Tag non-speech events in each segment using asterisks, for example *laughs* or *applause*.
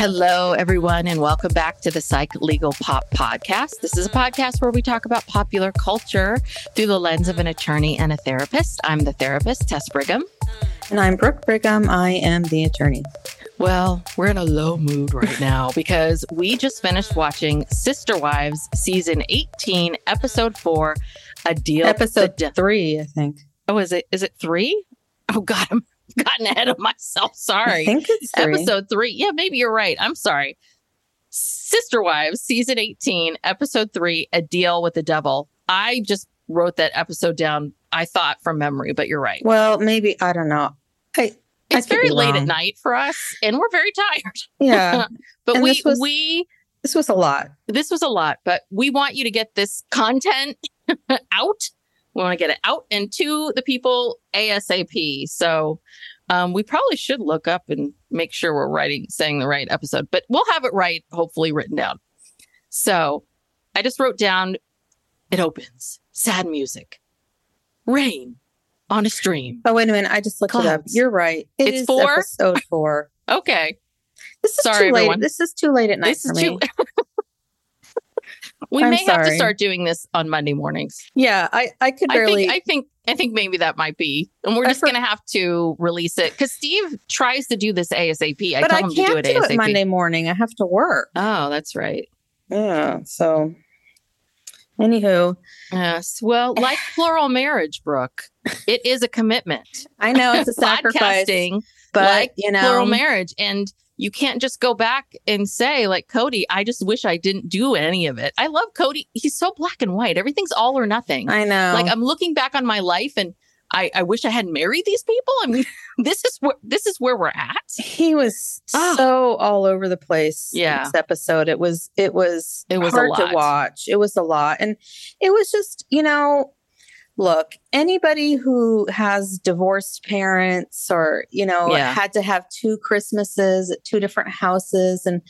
Hello, everyone, and welcome back to the Psych Legal Pop Podcast. This is a podcast where we talk about popular culture through the lens of an attorney and a therapist. I'm the therapist, Tess Brigham. And I'm Brooke Brigham. I am the attorney. Well, we're in a low mood right *laughs* now because we just finished watching Sister Wives season 18, episode four, A Deal. Episode de- three, I think. Oh, is it is it three? Oh God, I'm *laughs* gotten ahead of myself. Sorry. I think it's three. episode three. Yeah, maybe you're right. I'm sorry. Sister Wives, season 18, episode three, A Deal with the Devil. I just wrote that episode down, I thought from memory, but you're right. Well, maybe I don't know. I it's I very late at night for us, and we're very tired. *laughs* Yeah, *laughs* but And we this was- we this was a lot. this was a lot, but we want you to get this content out. We want to get it out and to the people ASAP. So um, we probably should look up and make sure we're writing, saying the right episode, but we'll have it right, hopefully written down. So I just wrote down it opens, sad music, rain on a stream. Oh wait a minute, I just looked it up. You're right. It It's is four? episode four. *laughs* Okay. This is Sorry, too late. everyone. This is too late at night This for is me. too. *laughs* we I'm may have to start doing this on Monday mornings. Yeah, I I could I barely. think I think I think maybe that might be, and we're I just for- gonna have to release it because Steve tries to do this ASAP. I but I him can't do it ASAP. Monday morning. I have to work. Oh, that's right. Yeah. So, anywho, Yes. Well, like *sighs* plural marriage, Brooke, it is a commitment. I know it's a *laughs* sacrifice, but like you know, plural marriage, and you can't just go back and say like Kody. I just wish I didn't do any of it. I love Kody. He's so black and white. Everything's all or nothing. I know. Like I'm looking back on my life and. I, I wish I hadn't married these people. I mean, *laughs* this is where this is where we're at. he was Ah. so all over the place Yeah. this episode it was it was It was a hard lot. to watch it was a lot and it was just you know look anybody who has divorced parents or you know Yeah. had to have two christmases at two different houses and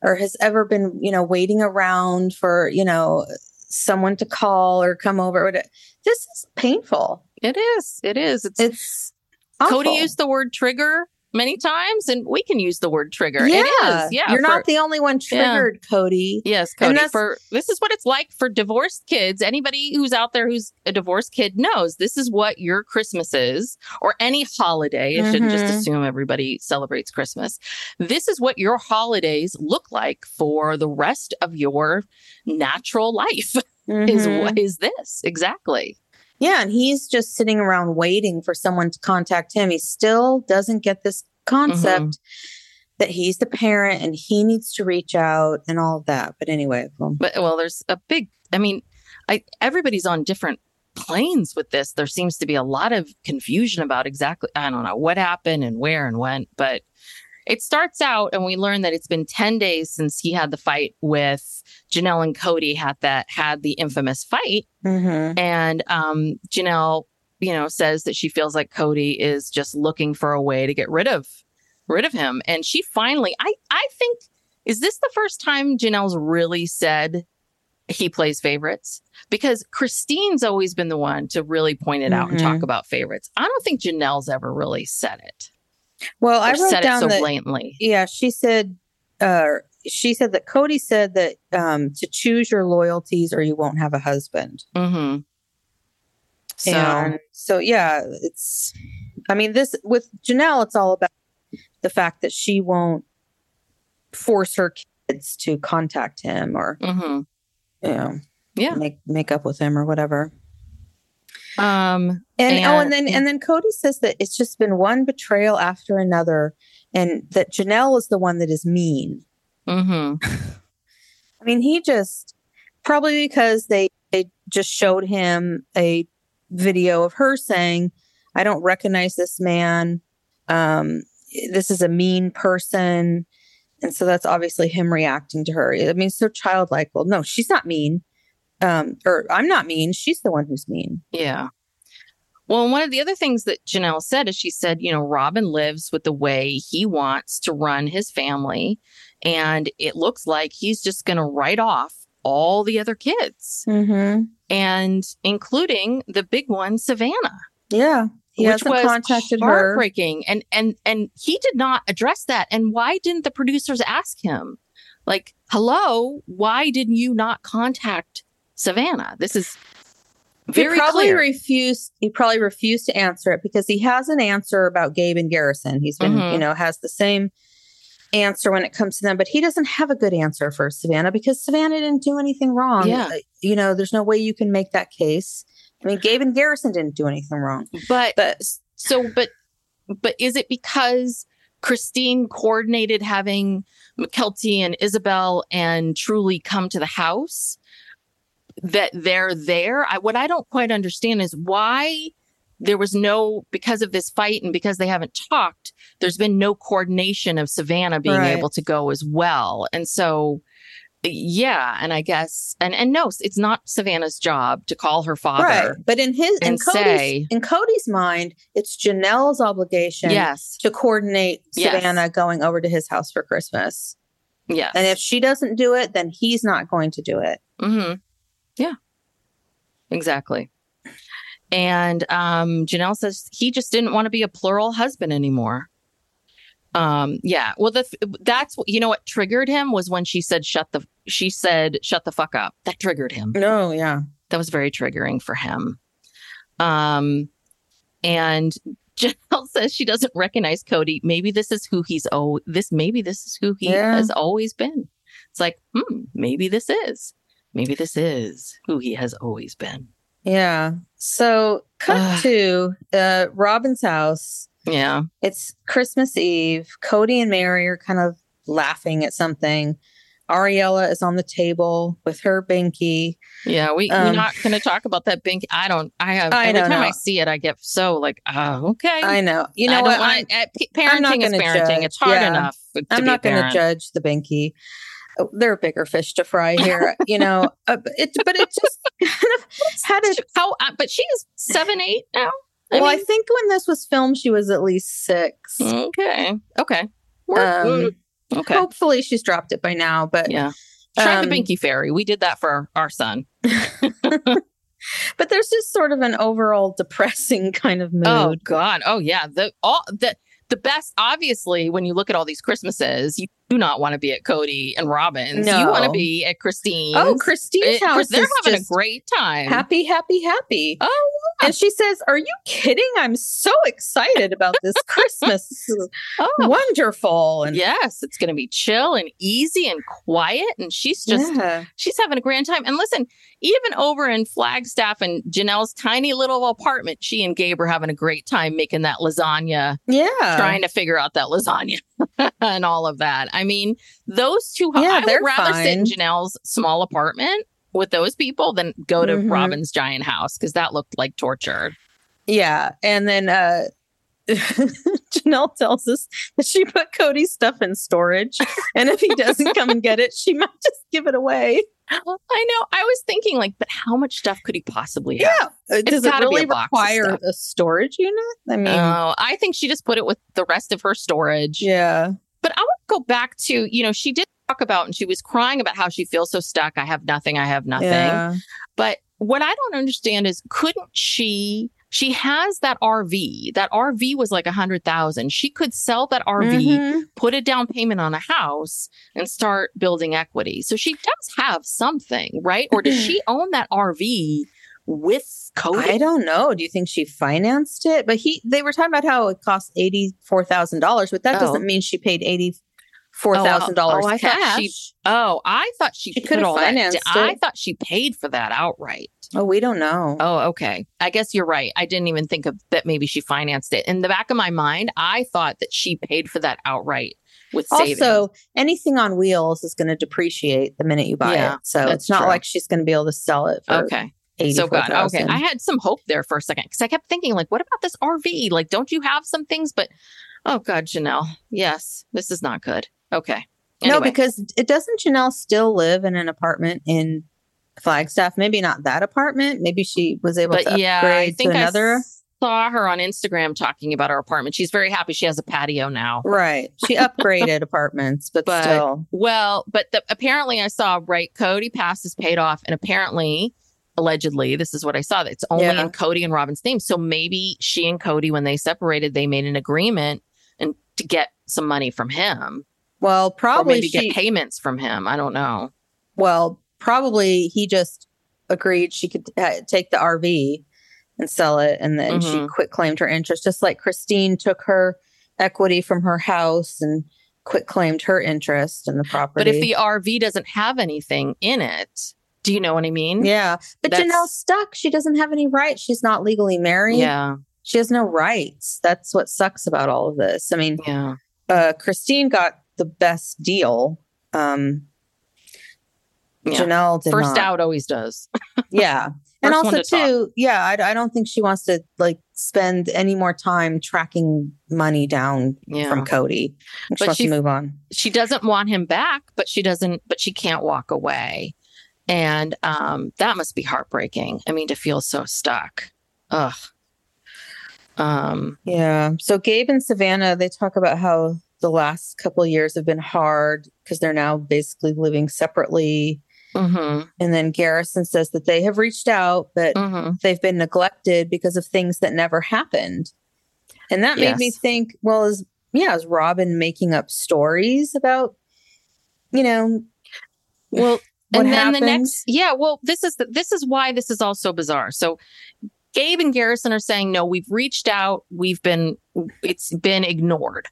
or has ever been you know waiting around for you know someone to call or come over this is painful It is. It is. It's, it's Kody awful. used the word trigger many times, and we can use the word trigger. yeah, It is. Yeah. you're for- not the only one Yeah. triggered kody Yes, Kody. For this is what it's like for divorced kids. Anybody who's out there who's a divorced kid knows this is what your Christmas is, or any holiday. I shouldn't just Mhm. assume everybody celebrates Christmas. This is what your holidays look like for the rest of your natural life. *laughs* Is Mhm. what is this exactly? Yeah, and he's just sitting around waiting for someone to contact him. He still doesn't get this concept Mm-hmm. that he's the parent and he needs to reach out and all of that. But anyway, well, But well, there's a big. I mean, I everybody's on different planes with this. There seems to be a lot of confusion about exactly. I don't know what happened and where and when, but it starts out and we learn that it's been 10 days since he had the fight with Janelle and Kody had that had the infamous fight mhm. and um Janelle you know, says that she feels like Kody is just looking for a way to get rid of rid of him. And she finally, I I think, is this the first time Janelle's really said he plays favorites? Because Christine's always been the one to really point it out mm-hmm. and talk mm-hmm. about favorites. I don't think Janelle's ever really said it. Well, I wrote said down it so that, blatantly. Yeah, she said uh she said that Kody said that um to choose your loyalties or you won't have a husband. Mm-hmm. So, and so yeah, it's I mean this with Janelle it's all about the fact that she won't force her kids to contact him or mm-hmm. you know yeah make make up with him or whatever um and, and oh and then and then kody says that it's just been one betrayal after another and that janelle is the one that is mean mm-hmm. i mean he just probably because they they just showed him a video of her saying i don't recognize this man um this is a mean person. And so that's obviously him reacting to her. I mean, so childlike. Well, no, she's not mean. Um, or I'm not mean. She's the one who's mean. Yeah. Well, one of the other things that Janelle said is she said, you know, Robyn lives with the way he wants to run his family. And it looks like he's just going to write off all the other kids, mm-hmm. and including the big one, Savannah. Yeah. He which was contacted heartbreaking. her. And and and he did not address that. And why didn't the producers ask him? Like, hello, why didn't you not contact Savannah? This is very he probably clear. refused he probably refused to answer it because he has an answer about Gabe and Garrison. He's been, mm-hmm. you know, has the same answer when it comes to them, but he doesn't have a good answer for Savannah because Savannah didn't do anything wrong. Yeah. Uh, you know, there's no way you can make that case. I mean, Gabe and Garrison didn't do anything wrong. But, but so, but, but is it because Christine coordinated having Mykelti and Ysabel and Truely come to the house that they're there? I, what I don't quite understand is why there was no because of this fight and because they haven't talked there's been no coordination of savannah being right. able to go as well and so yeah and i guess and and no it's not savannah's job to call her father right. but in his in kody's, say, in kody's mind it's janelle's obligation yes to coordinate savannah yes. going over to his house for christmas yes and if she doesn't do it then he's not going to do it mm-hmm yeah exactly and um janelle says he just didn't want to be a plural husband anymore um yeah well the that's you know what triggered him was when she said shut the she said shut the fuck up that triggered him no yeah that was very triggering for him um and *laughs* Janelle says she doesn't recognize Kody. Maybe this is who he's oh this maybe this is who he yeah. has always been. It's like, hmm, maybe this is. Maybe this is who he has always been. Yeah. So cut to uh Robyn's house yeah. It's Christmas Eve. Kody and Meri are kind of laughing at something. Ariella is on the table with her binky. Yeah, we, um, we're not going to talk about that binky. I don't, I have, I every time know. I see it, I get so like, oh, okay. I know. You know what? I, I, parenting is parenting. Judge. It's hard yeah. enough. I'm not going to judge the binky. Oh, there are bigger fish to fry here, you know. *laughs* Uh, it, but it just *laughs* kind of had it. How? Uh, but she is seven, eight now. I well, mean, I think when this was filmed, she was at least six. Okay. Okay. Um, okay. Hopefully, she's dropped it by now. But yeah, try um, the Binky Fairy. We did that for our son. *laughs* but there's just sort of an overall depressing kind of mood. Oh God. Oh yeah. The all the the best, obviously, when you look at all these Christmases, you do not want to be at Kody and Robyn's. No. You want to be at Christine. Oh, Christine's it, house. They're having a great time. Happy, happy, happy. Oh, yeah. and she says, "Are you kidding? I'm so excited about this *laughs* Christmas. oh, wonderful!" And yes, it's going to be chill and easy and quiet. And she's just yeah. she's having a grand time. And listen, even over in Flagstaff and Janelle's tiny little apartment, she and Gabe are having a great time making that lasagna. Yeah, trying to figure out that lasagna *laughs* and all of that. I mean, those two, yeah, I would rather fine. sit in Janelle's small apartment with those people than go to mm-hmm. Robyn's giant house because that looked like torture. Yeah. And then uh *laughs* Janelle tells us that she put Kody's stuff in storage. *laughs* And if he doesn't come and get it, she might just give it away. I know. I was thinking, like, but how much stuff could he possibly have? Yeah. Uh, Does it really a require a storage unit? I mean, Oh, I think she just put it with the rest of her storage. yeah. But I want to go back to, you know, she did talk about and she was crying about how she feels so stuck. I have nothing. I have nothing. Yeah. But what I don't understand is couldn't she she has that RV. That RV was like a hundred thousand. She could sell that RV, Mhm. put a down payment on a house, and start building equity. So she does have something, right? Or does she *clears throat* own that RV with Kody? I don't know. Do you think she financed it? But he, they were talking about how it cost eighty four thousand dollars, but that Oh. doesn't mean she paid oh, uh, eighty four thousand dollars Oh, I thought cash. she- Oh, I thought she, She could have all that. financed I thought she paid for that outright. oh, we don't know. Oh, okay. I guess you're right. I didn't even think of that. Maybe she financed it. In the back of my mind, I thought that she paid for that outright with savings. also, anything on wheels is going to depreciate the minute you buy Yeah, it. So it's not true. like she's going to be able to sell it for So good. Okay. I had some hope there for a second because I kept thinking, like, what about this RV? Like, don't you have some things? But oh God, Janelle. Yes, this is not good. Okay. No, because it doesn't Janelle still live in an apartment in Flagstaff? Maybe not that apartment. Maybe she was able but to yeah, upgrade I think to I saw her on Instagram talking about her apartment. She's very happy. She has a patio now. Right. She *laughs* upgraded apartments, but, But- still. Well, but the, apparently I saw right. Coyote Pass is paid off, and apparently, allegedly, this is what I saw. That it's only Yeah. in Kody and Robyn's name. So maybe she and Kody, when they separated, they made an agreement and to get some money from him, Well, probably maybe she, get payments from him. I don't know. well, probably he just agreed she could uh, take the RV and sell it, and then she Mhm. quit claimed her interest, just like Christine took her equity from her house and quit claimed her interest in the property. But if the RV doesn't have anything in it, do you know what I mean? yeah, but That's- Janelle's stuck. She doesn't have any rights. She's not legally married. Yeah. She has no rights. That's what sucks about all of this. I mean, Yeah. uh, Christine got the best deal. Um, Yeah. Janelle did First not. out always does. *laughs* Yeah. And also to talk. too, yeah, I, I don't think she wants to like spend any more time tracking money down Yeah. from Kody. She But wants to move on. she doesn't want him back, but she doesn't, but she can't walk away. And um, that must be heartbreaking. I mean, to feel so stuck. Ugh. Um, Yeah. So Gabe and Savannah, they talk about how the last couple of years have been hard because they're now basically living separately. mhm, And then Garrison says that they have reached out, but mhm. they've been neglected because of things that never happened. And that made me think, well, is yeah, is Robyn making up stories about, you know, Well, what and then happened? the next, yeah. Well, this is the, this is why this is all so bizarre. So, Gabe and Garrison are saying no. We've reached out. We've been it's been ignored.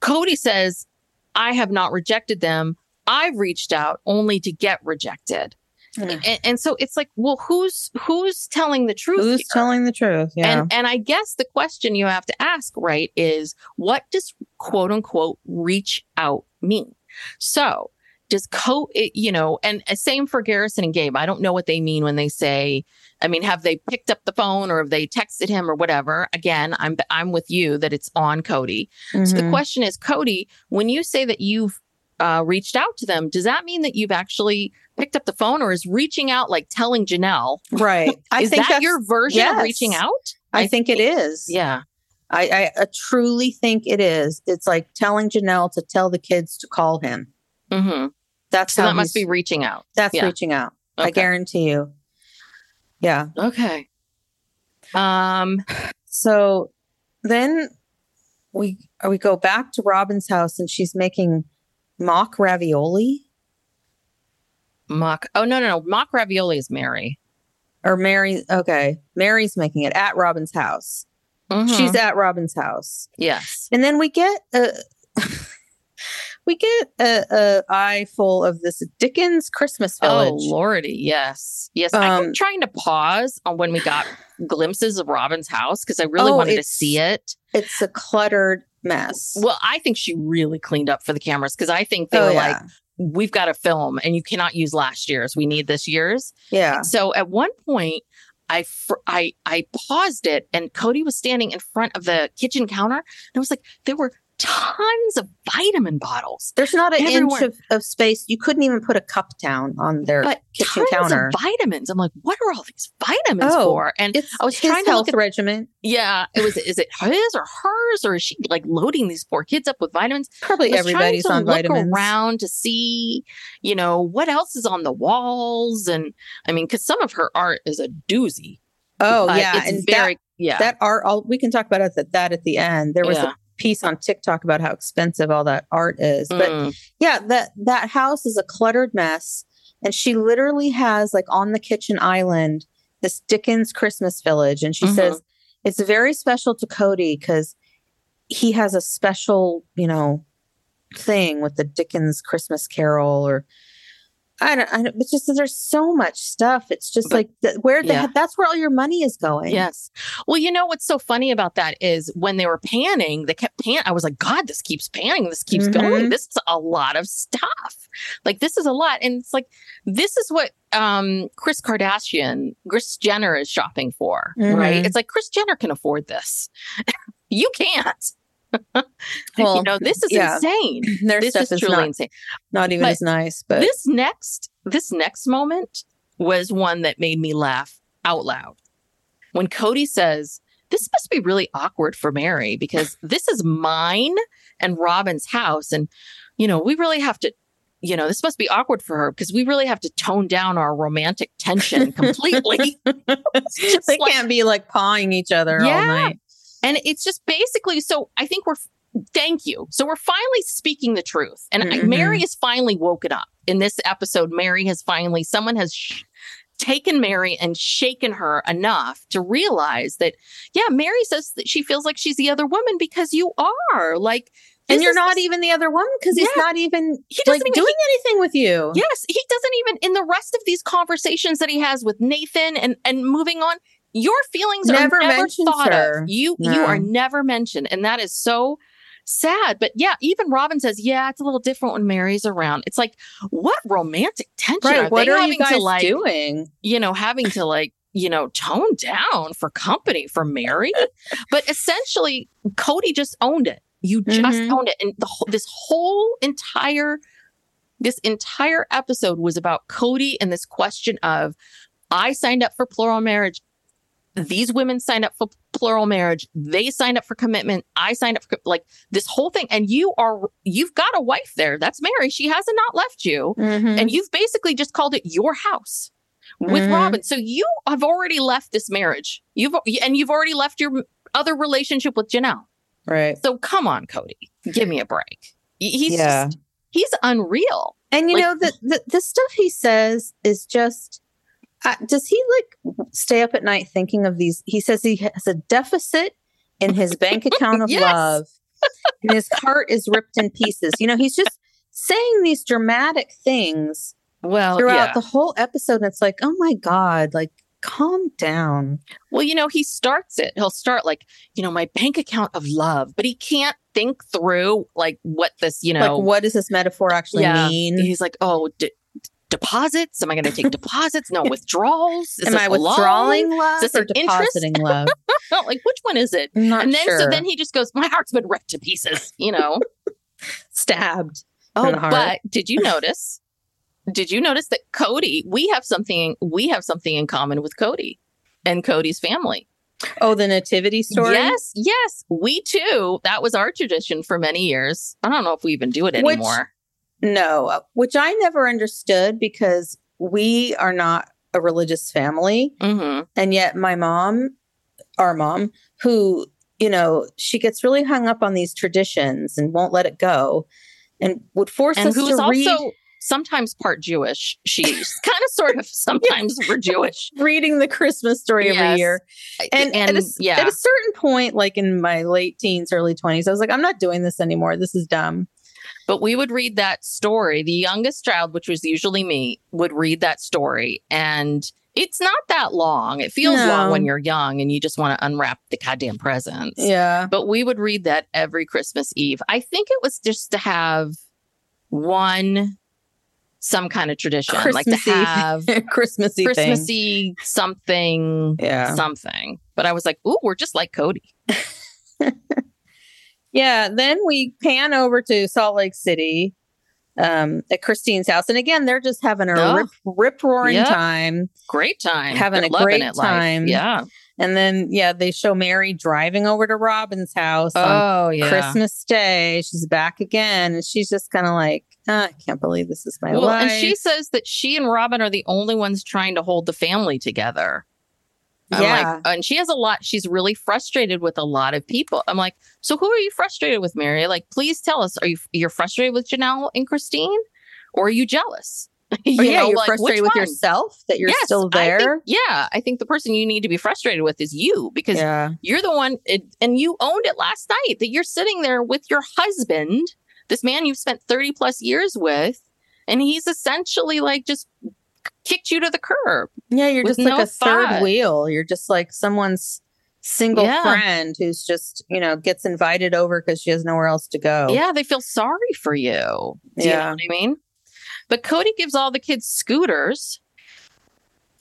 Kody says, "I have not rejected them. I've reached out only to get rejected." And, and so it's like, well, who's who's telling the truth? who's here? telling the truth? Yeah. And and I guess the question you have to ask, right, is what does quote unquote reach out mean? So does co it- you know, and uh, same for Garrison and Gabe. I don't know what they mean when they say, I mean, have they picked up the phone or have they texted him or whatever? Again, I'm I'm with you that it's on Kody. So the Mhm. question is, Kody, when you say that you've uh, reached out to them, does that mean that you've actually picked up the phone or is reaching out like telling Janelle? right. I is think that your version of reaching out? I think it is. Yeah. I, I, I truly think it is. It's like telling Janelle to tell the kids to call him. hmm That's So how that must be reaching out. that's yeah. reaching out. I guarantee you. Yeah. Okay. Um. So then we we go back to Robyn's house and she's making mock ravioli Mock. Oh no no no. Mock ravioli is Meri. or Meri. Okay, Meri's making it at Robyn's house. Mhm. She's at Robyn's house, yes. and then we get a we get a, a eye full of this Dickens Christmas Oh village. lordy. Yes. Yes. I Um, kept trying to pause on when we got glimpses of Robyn's house because I really Oh, wanted to see it. It's a cluttered mess. Well, I think she really cleaned up for the cameras because I think they oh were yeah, like, "We've got to film, and you cannot use last year's. We need this year's." yeah. So at one point, I fr- I I paused it, and Kody was standing in front of the kitchen counter, and I was like, there were tons of vitamin bottles. There's not an Everywhere. inch of, of space. You couldn't even put a cup down on their But kitchen tons counter. of vitamins. I'm like, what are all these vitamins Oh, for? And I was his trying to health look at regimen. yeah, it was is it his or hers or is she like loading these poor kids up with vitamins? Probably I was trying everybody's on look vitamins. around to see, you know, what else is on the walls, and I mean, because some of her art is a doozy. Oh yeah, it's and very that, yeah, that art. All we can talk about it at that at the end. There was Yeah. a piece on TikTok about how expensive all that art is, but Mm. yeah, that that house is a cluttered mess, and she literally has like on the kitchen island this Dickens Christmas village, and she Mhm. says it's very special to Kody because he has a special, you know, thing with the Dickens Christmas Carol or. I don't, I don't. It's just there's so much stuff. It's just But- like the, where the yeah. that's where all your money is going. Yes. Well, you know what's so funny about that is when they were panning, they kept pan. I was like, God, this keeps panning. This keeps Mhm. going. This is a lot of stuff. Like this is a lot, and it's like this is what um Kris Kardashian, Kris Jenner is shopping for, right? Mhm. It's like Kris Jenner can afford this. *laughs* you can't. *laughs* you Well, know, this is yeah. insane. *clears throat* Their This stuff is is, truly not, insane. not even But as nice, but this next this next moment was one that made me laugh out loud when kody says this must be really awkward for meri because *laughs* this is mine and robyn's house and you know we really have to you know this must be awkward for her because we really have to tone down our romantic tension completely *laughs* they like- can't be like pawing each other all night. And it's just basically so I think we're thank you. So we're finally speaking the truth. And Mhm. Meri is finally woken up. In this episode, Meri has finally someone has sh- taken Meri and shaken her enough to realize that yeah, Meri says that she feels like she's the other woman because you are. Like And this you're is not even the other woman because he's Yeah. not even He doesn't like even- doing anything with you. Yes, he doesn't even in the rest of these conversations that he has with Nathan and and moving on. Your feelings Never are never thought her. of. You you are never mentioned, and that is so sad. But yeah, even Robyn says, "Yeah, it's a little different when Meri's around." It's like, what romantic tension Right. are What they are having you guys to like? doing? You know, having to like you know tone down for company for Meri, *laughs* but essentially, Kody just owned it. You just Mhm. owned it, and the whole, this whole entire this entire episode was about Kody and this question of I signed up for plural marriage. These women signed up for plural marriage. They signed up for commitment. I signed up for like this whole thing. And you are, you've got a wife there. That's Meri. She hasn't not left you. Mhm. And you've basically just called it your house with Mhm. Robyn. So you have already left this marriage. You've, and you've already left your other relationship with Janelle. right. So come on, Kody, give me a break. He's Yeah. just, he's unreal. And you Like- know the, the the stuff he says is just. Uh, does he like stay up at night thinking of these? He says he has a deficit in his bank *laughs* account of Yes. love, and his heart is ripped in pieces. You know, he's just saying these dramatic things Well, throughout yeah. the whole episode. It's like, oh my god, like calm down. Well, you know, he starts it. He'll start like, you know, my bank account of love, but he can't think through like what this, you know, like, what does this metaphor actually Yeah. mean? he's like, oh, d- deposits. Am I going to take *laughs* deposits? No withdrawals. Is Am I loan? withdrawing love this or interest? depositing love? *laughs* like, which one is it? I'm not and then, sure. so then he just goes, my heart's been ripped to pieces, you know? *laughs* stabbed. oh, in the heart. but did you notice? Did you notice that Kody, we have something, we have something in common with Kody and Kody's family. Oh, the nativity story. Yes, yes, we too. That was our tradition for many years. I don't know if we even do it Which- anymore. No, which I never understood because we are not a religious family. hmm And yet, my mom, our mom, who, you know, she gets really hung up on these traditions and won't let it go and would force And us who's to also read sometimes part Jewish. She's *laughs* kind of sort of sometimes we're *laughs* Jewish. reading the Christmas story every year. And, at, a, yeah, at a certain point, like in my late teens, early 20s, I was like, I'm not doing this anymore. This is dumb. But we would read that story. The youngest child, which was usually me, would read that story. And it's not that long. It feels No. long when you're young and you just want to unwrap the goddamn presents. Yeah. But we would read that every Christmas Eve. I think it was just to have one, some kind of tradition, like to have *laughs* Christmassy, thing. Christmassy something, Yeah. something. But I was like, ooh, we're just like Kody. *laughs* Yeah. Then we pan over to Salt Lake City um, at Christine's house. And again, they're just having a Oh. rip, rip roaring time. Great time. Having They're a great it, life. time. Yeah. And then, yeah, they show Meri driving over to Robyn's house on Oh, yeah. Christmas Day. She's back again. And she's just kind of like, "Ah, I can't believe this is my Well, life. and she says that she and Robyn are the only ones trying to hold the family together. I'm yeah. like, and she has a lot. She's really frustrated with a lot of people. I'm like, so who are you frustrated with, Meri? Like, please tell us. Are you you're frustrated with Janelle and Christine, or are you jealous? *laughs* You Oh, yeah, know, you're like, frustrated with one? yourself that you're Yes, still I think- there. yeah, I think the person you need to be frustrated with is you because Yeah. you're the one, it, and you owned it last night that you're sitting there with your husband, this man you've spent 30 plus years with, and he's essentially like just kicked you to the curb. Yeah, you're just like no a third thought. wheel. You're just like someone's single Yeah. friend who's just, you know, gets invited over because she has nowhere else to go. Yeah, they feel sorry for you. Do you know Yeah. what I mean? But Kody gives all the kids scooters.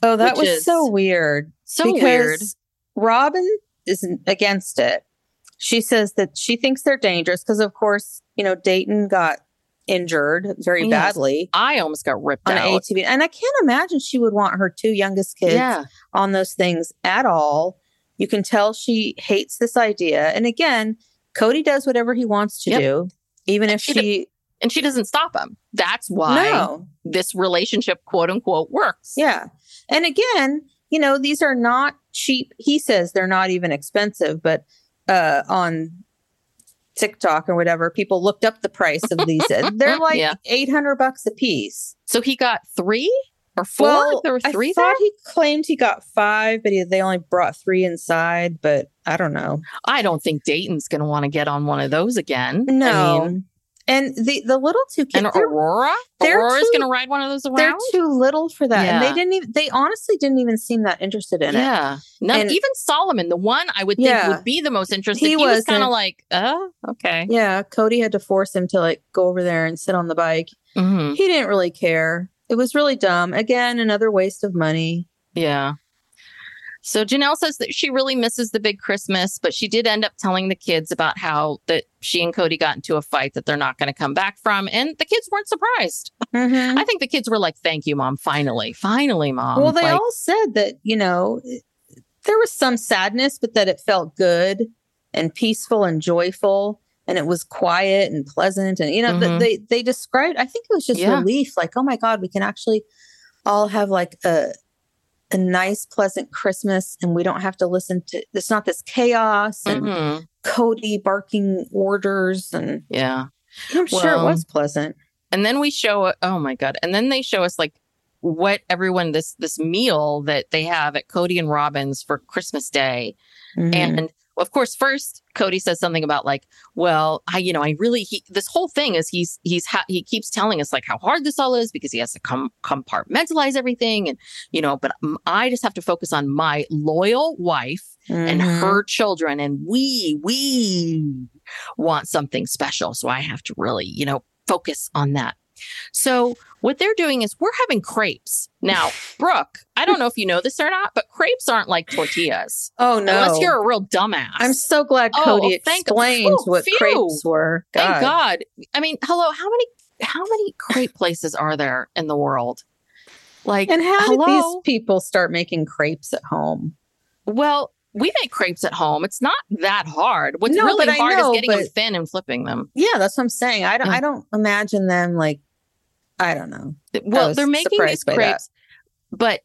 Oh, that was so weird. So weird. Robyn isn't against it. She says that she thinks they're dangerous because, of course, you know, Dayton got injured very Yes. badly I almost got ripped on out. ATV. And I can't imagine she would want her two youngest kids Yeah. on those things at all. You can tell she hates this idea. And again, Kody does whatever he wants to Yep. do, even if She she. And she doesn't stop him. That's why No. this relationship, quote unquote, works. Yeah. And again, you know, these are not cheap. He says they're not even expensive, but uh on TikTok or whatever, people looked up the price of these. *laughs* they're like Yeah. 800 bucks a piece. So he got three or four? Well, there were I three there? thought he claimed he got five, but he, they only brought three inside, but I don't know. I don't think Dayton's going to want to get on one of those again. No. I mean, and the the little two kids, and Aurora? they're Aurora's going to ride one of those around? they're too little for that. And they didn't even, they honestly didn't even seem that interested in it. yeah. None, And- even Solomon, the one I would think Yeah. would be the most interested, He he, was kind of like, oh, okay. Yeah. Kody had to force him to like go over there and sit on the bike. hmm He didn't really care. It was really dumb. Again, another waste of money. Yeah. So Janelle says that she really misses the big Christmas, but she did end up telling the kids about how that she and Kody got into a fight that they're not going to come back from, and the kids weren't surprised. Mhm. *laughs* I think the kids were like, "Thank you, mom. Finally, finally, mom." well, they Like, all said that, you know, there was some sadness, but that it felt good and peaceful and joyful. And it was quiet and pleasant. And, you know, Mhm. they, they described, I think it was just Yeah. relief like, oh my God, we can actually all have like a, a nice, pleasant Christmas and we don't have to listen to, it's not this chaos and Mhm. Kody barking orders. And yeah. I'm sure it was pleasant. And then we show, oh my god! And then they show us like what everyone this this meal that they have at Kody and Robyn's for Christmas Day, Mhm. And of course, first Kody says something about like, well, I, you know, I really, he, this whole thing is he's, he's, ha- he keeps telling us like how hard this all is because he has to com- compartmentalize everything. And, you know, but I just have to focus on my loyal wife and Mhm. her children. And we, we want something special. So I have to really, you know, focus on that. So what they're doing is we're having crepes. Now, *laughs* Brooke, I don't know if you know this or not, but crepes aren't like tortillas. Oh no! Unless you're a real dumbass. I'm so glad Oh, Kody thank- explained phew, what phew. crepes were. Thank God. I mean, hello, how many how many crepe places are there in the world? Like And how hello? did these people start making crepes at home? Well, we make crepes at home. It's not that hard. What's No, really hard know, is getting them thin and flipping them. Yeah, that's what I'm saying. I don't. I don't imagine them like. I don't know. Well, they're making these crepes, but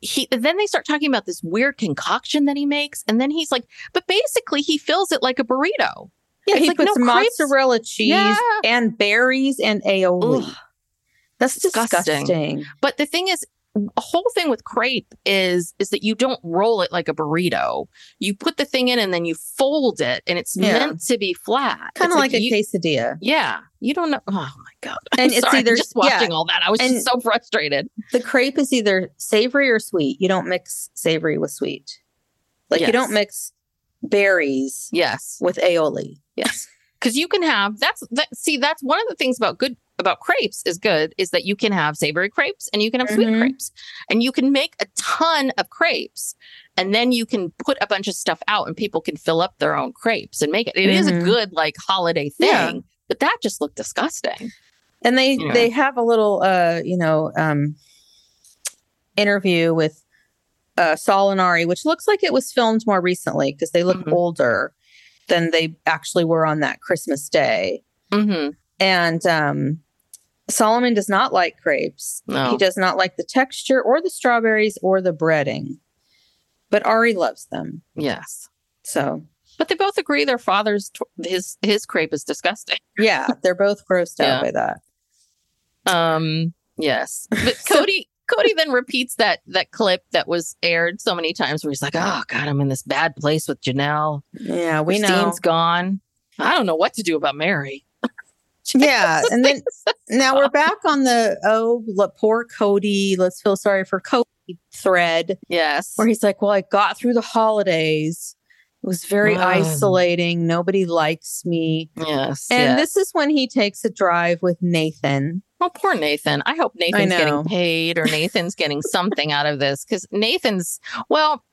he then they start talking about this weird concoction that he makes, and then he's like, but basically he fills it like a burrito. Yeah, It's he like, puts no, crepes- mozzarella cheese Yeah. and berries and aioli. Ugh. That's disgusting. disgusting. But the thing is, a whole thing with crepe is is that you don't roll it like a burrito. You put the thing in and then you fold it, and it's Yeah. meant to be flat. Kind of It's like, a you- quesadilla. Yeah, you don't know. Oh my god! And I'm it's sorry, either- just watching yeah. all that. I was And- just so frustrated. The crepe is either savory or sweet. You don't mix savory with sweet. Like you don't mix berries Yes, with aioli. yes, because you can have that's that. See, that's one of the things about good about crepes is good is that you can have savory crepes and you can have sweet Mhm. crepes, and you can make a ton of crepes. and then you can put a bunch of stuff out and people can fill up their own crepes and make it It is Mhm. a good like holiday thing Yeah. but that just looked disgusting and they Yeah. they have a little uh you know um interview with uh Sol and Ari, which looks like it was filmed more recently because they look Mhm. older than they actually were on that Christmas day. hmm And um Solomon does not like crepes. No. He does not like the texture or the strawberries or the breading. But Ari loves them. yes So but they both agree their father's his his crepe is disgusting *laughs* yeah, they're both grossed Yeah. out by that. Um. Yes, but *laughs* Kody. Kody then repeats that that clip that was aired so many times, where he's like, "Oh God, I'm in this bad place with Janelle. Yeah, we know. Christine's gone. I don't know what to do about Meri." Yeah, *laughs* and then now we're back on the oh poor Kody. Let's feel sorry for Kody thread Yes. where he's like, "Well, I got through the holidays. It was very isolating. Nobody likes me." yes. And yes. this is when he takes a drive with Nathan. Oh, poor Nathan. I hope Nathan's know. getting paid or Nathan's getting something out of this because Nathan's, well,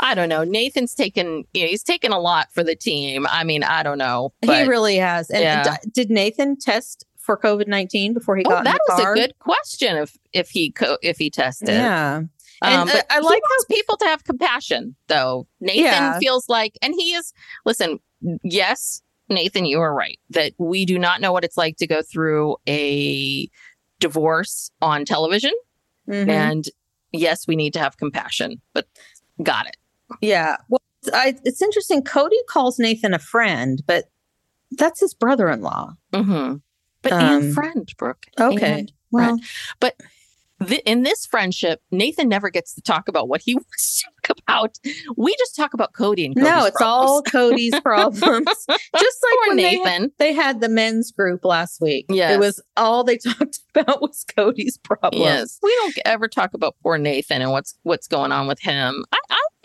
I don't know. Nathan's taken, you know, he's taken a lot for the team. I mean, I don't know. he really has. And Yeah. d- did Nathan test for COVID nineteen before he Oh, got that was a good question. If if he co- if he tested, Yeah, Um, And, uh, but I like wants people to have compassion, though. Nathan Yeah. feels like, and he is. Listen, yes, Nathan, you are right that we do not know what it's like to go through a divorce on television, Mhm. and yes, we need to have compassion. But got it. yeah. Well, it's- I, it's interesting. Kody calls Nathan a friend, but that's his brother-in-law. hmm But Um, and friend, Brooke. Okay. Well, friend. but th- in this friendship, Nathan never gets to talk about what he *laughs* wants to talk about. We just talk about Kody and Kody's no, it's all problems. *laughs* Kody's problems. *laughs* Just like Poor when they, Nathan. they had the men's group last week. Yes. It was all they talked about was Kody's problems. Yes, we don't ever talk about poor Nathan and what's what's going on with him. I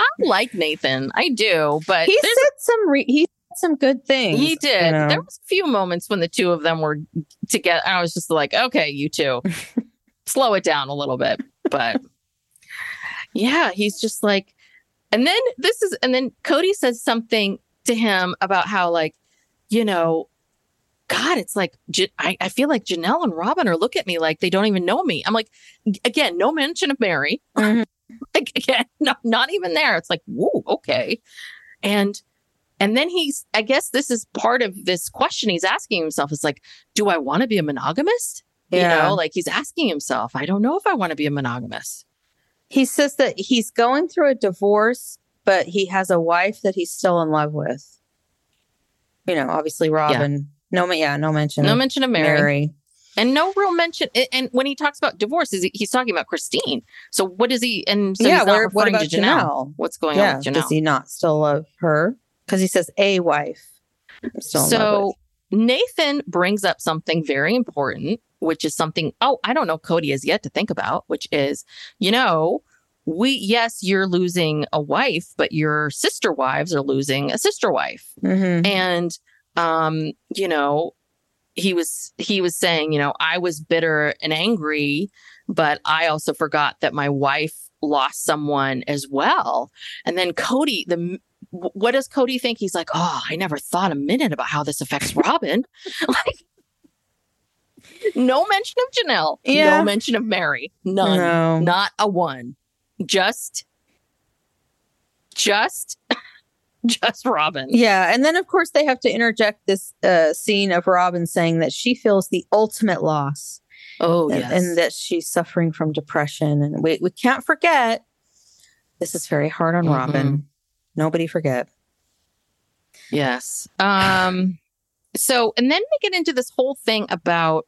I, like Nathan, I do, but He said some re- he said some good things. he did. you know. There was a few moments when the two of them were together. I was just like, okay, you two, *laughs* slow it down a little bit. But yeah, he's just like, and then this is, and then Kody says something to him about how like, you know. God, it's like I, I feel like Janelle and Robyn are look at me like they don't even know me. I'm like, again, no mention of Meri. Mhm. *laughs* like again, *laughs* no, not even there. It's like, whoa, okay. And and then he's I guess this is part of this question he's asking himself is like, do I want to be a monogamist? You know, like he's asking himself, I don't know if I want to be a monogamist. He says that he's going through a divorce, but he has a wife that he's still in love with. You know, obviously Robyn. No, yeah, no mention. No mention of Meri. Meri. And no real mention. And when he talks about divorce, is he, he's talking about Christine. So what is he? And so yeah, where, what about to Janelle. Janelle? What's going Yeah, on with Janelle? does he not still love her? Because he says a wife. I'm still in love so. Nathan brings up something very important, which is something, oh, I don't know Kody has yet to think about, which is, you know, we, yes, you're losing a wife, but your sister wives are losing a sister wife. Mhm. And, um, you know, he was, he was saying, you know, I was bitter and angry, but I also forgot that my wife lost someone as well. And then Kody, the, what does Kody think? He's like, oh, I never thought a minute about how this affects Robyn. *laughs* like, no mention of Janelle. Yeah. No mention of Meri. None. No. Not a one. Just, just, *laughs* *laughs* just Robyn. Yeah, and then of course they have to interject this uh, scene of Robyn saying that she feels the ultimate loss Oh, and, yes. and that she's suffering from depression. And we we can't forget this is very hard on Mhm. Robin. Nobody forget. Yes. Um *laughs* so and then they get into this whole thing about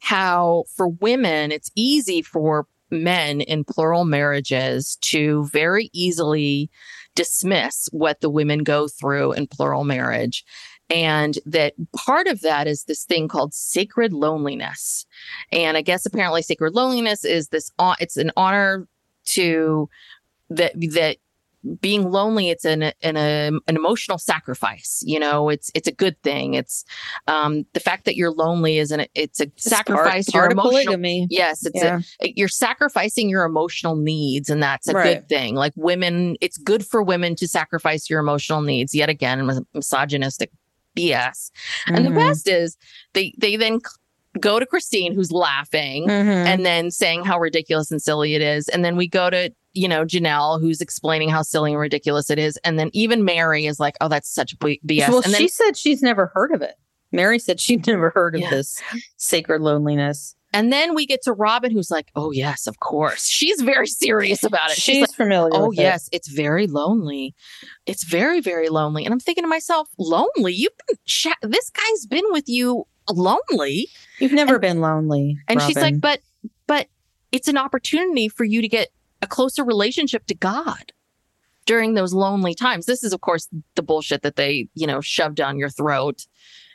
how for women it's easy for men in plural marriages to very easily dismiss what the women go through in plural marriage. And that part of that is this thing called sacred loneliness. And i guess apparently sacred loneliness is this, it's an honor to that that being lonely it's an an, an emotional sacrifice you know it's it's a good thing it's um the fact that you're lonely is an it's a It's sacrifice part, your part of emotional polygamy. yes it's Yeah. a you're sacrificing your emotional needs and that's a Right. good thing like women it's good for women to sacrifice your emotional needs yet again mis- misogynistic bs and the best is they they then go to christine who's laughing Mhm. and then saying how ridiculous and silly it is. And then we go to, you know, Janelle, who's explaining how silly and ridiculous it is. And then even Meri is like, oh, that's such B- BS. well, and then, she said she's never heard of it. Meri said she'd never heard of Yeah. this sacred loneliness. and then we get to Robyn, who's like, oh, yes, of course. She's very serious about it. She's, She's like, familiar. oh, with it. yes, it's very lonely. It's very, very lonely. And I'm thinking to myself, lonely? You've been, cha- this guy's been with you lonely. You've never been lonely. And she's like, but, but it's an opportunity for you to get a closer relationship to God during those lonely times. This is, of course, the bullshit that they, you know, shove down your throat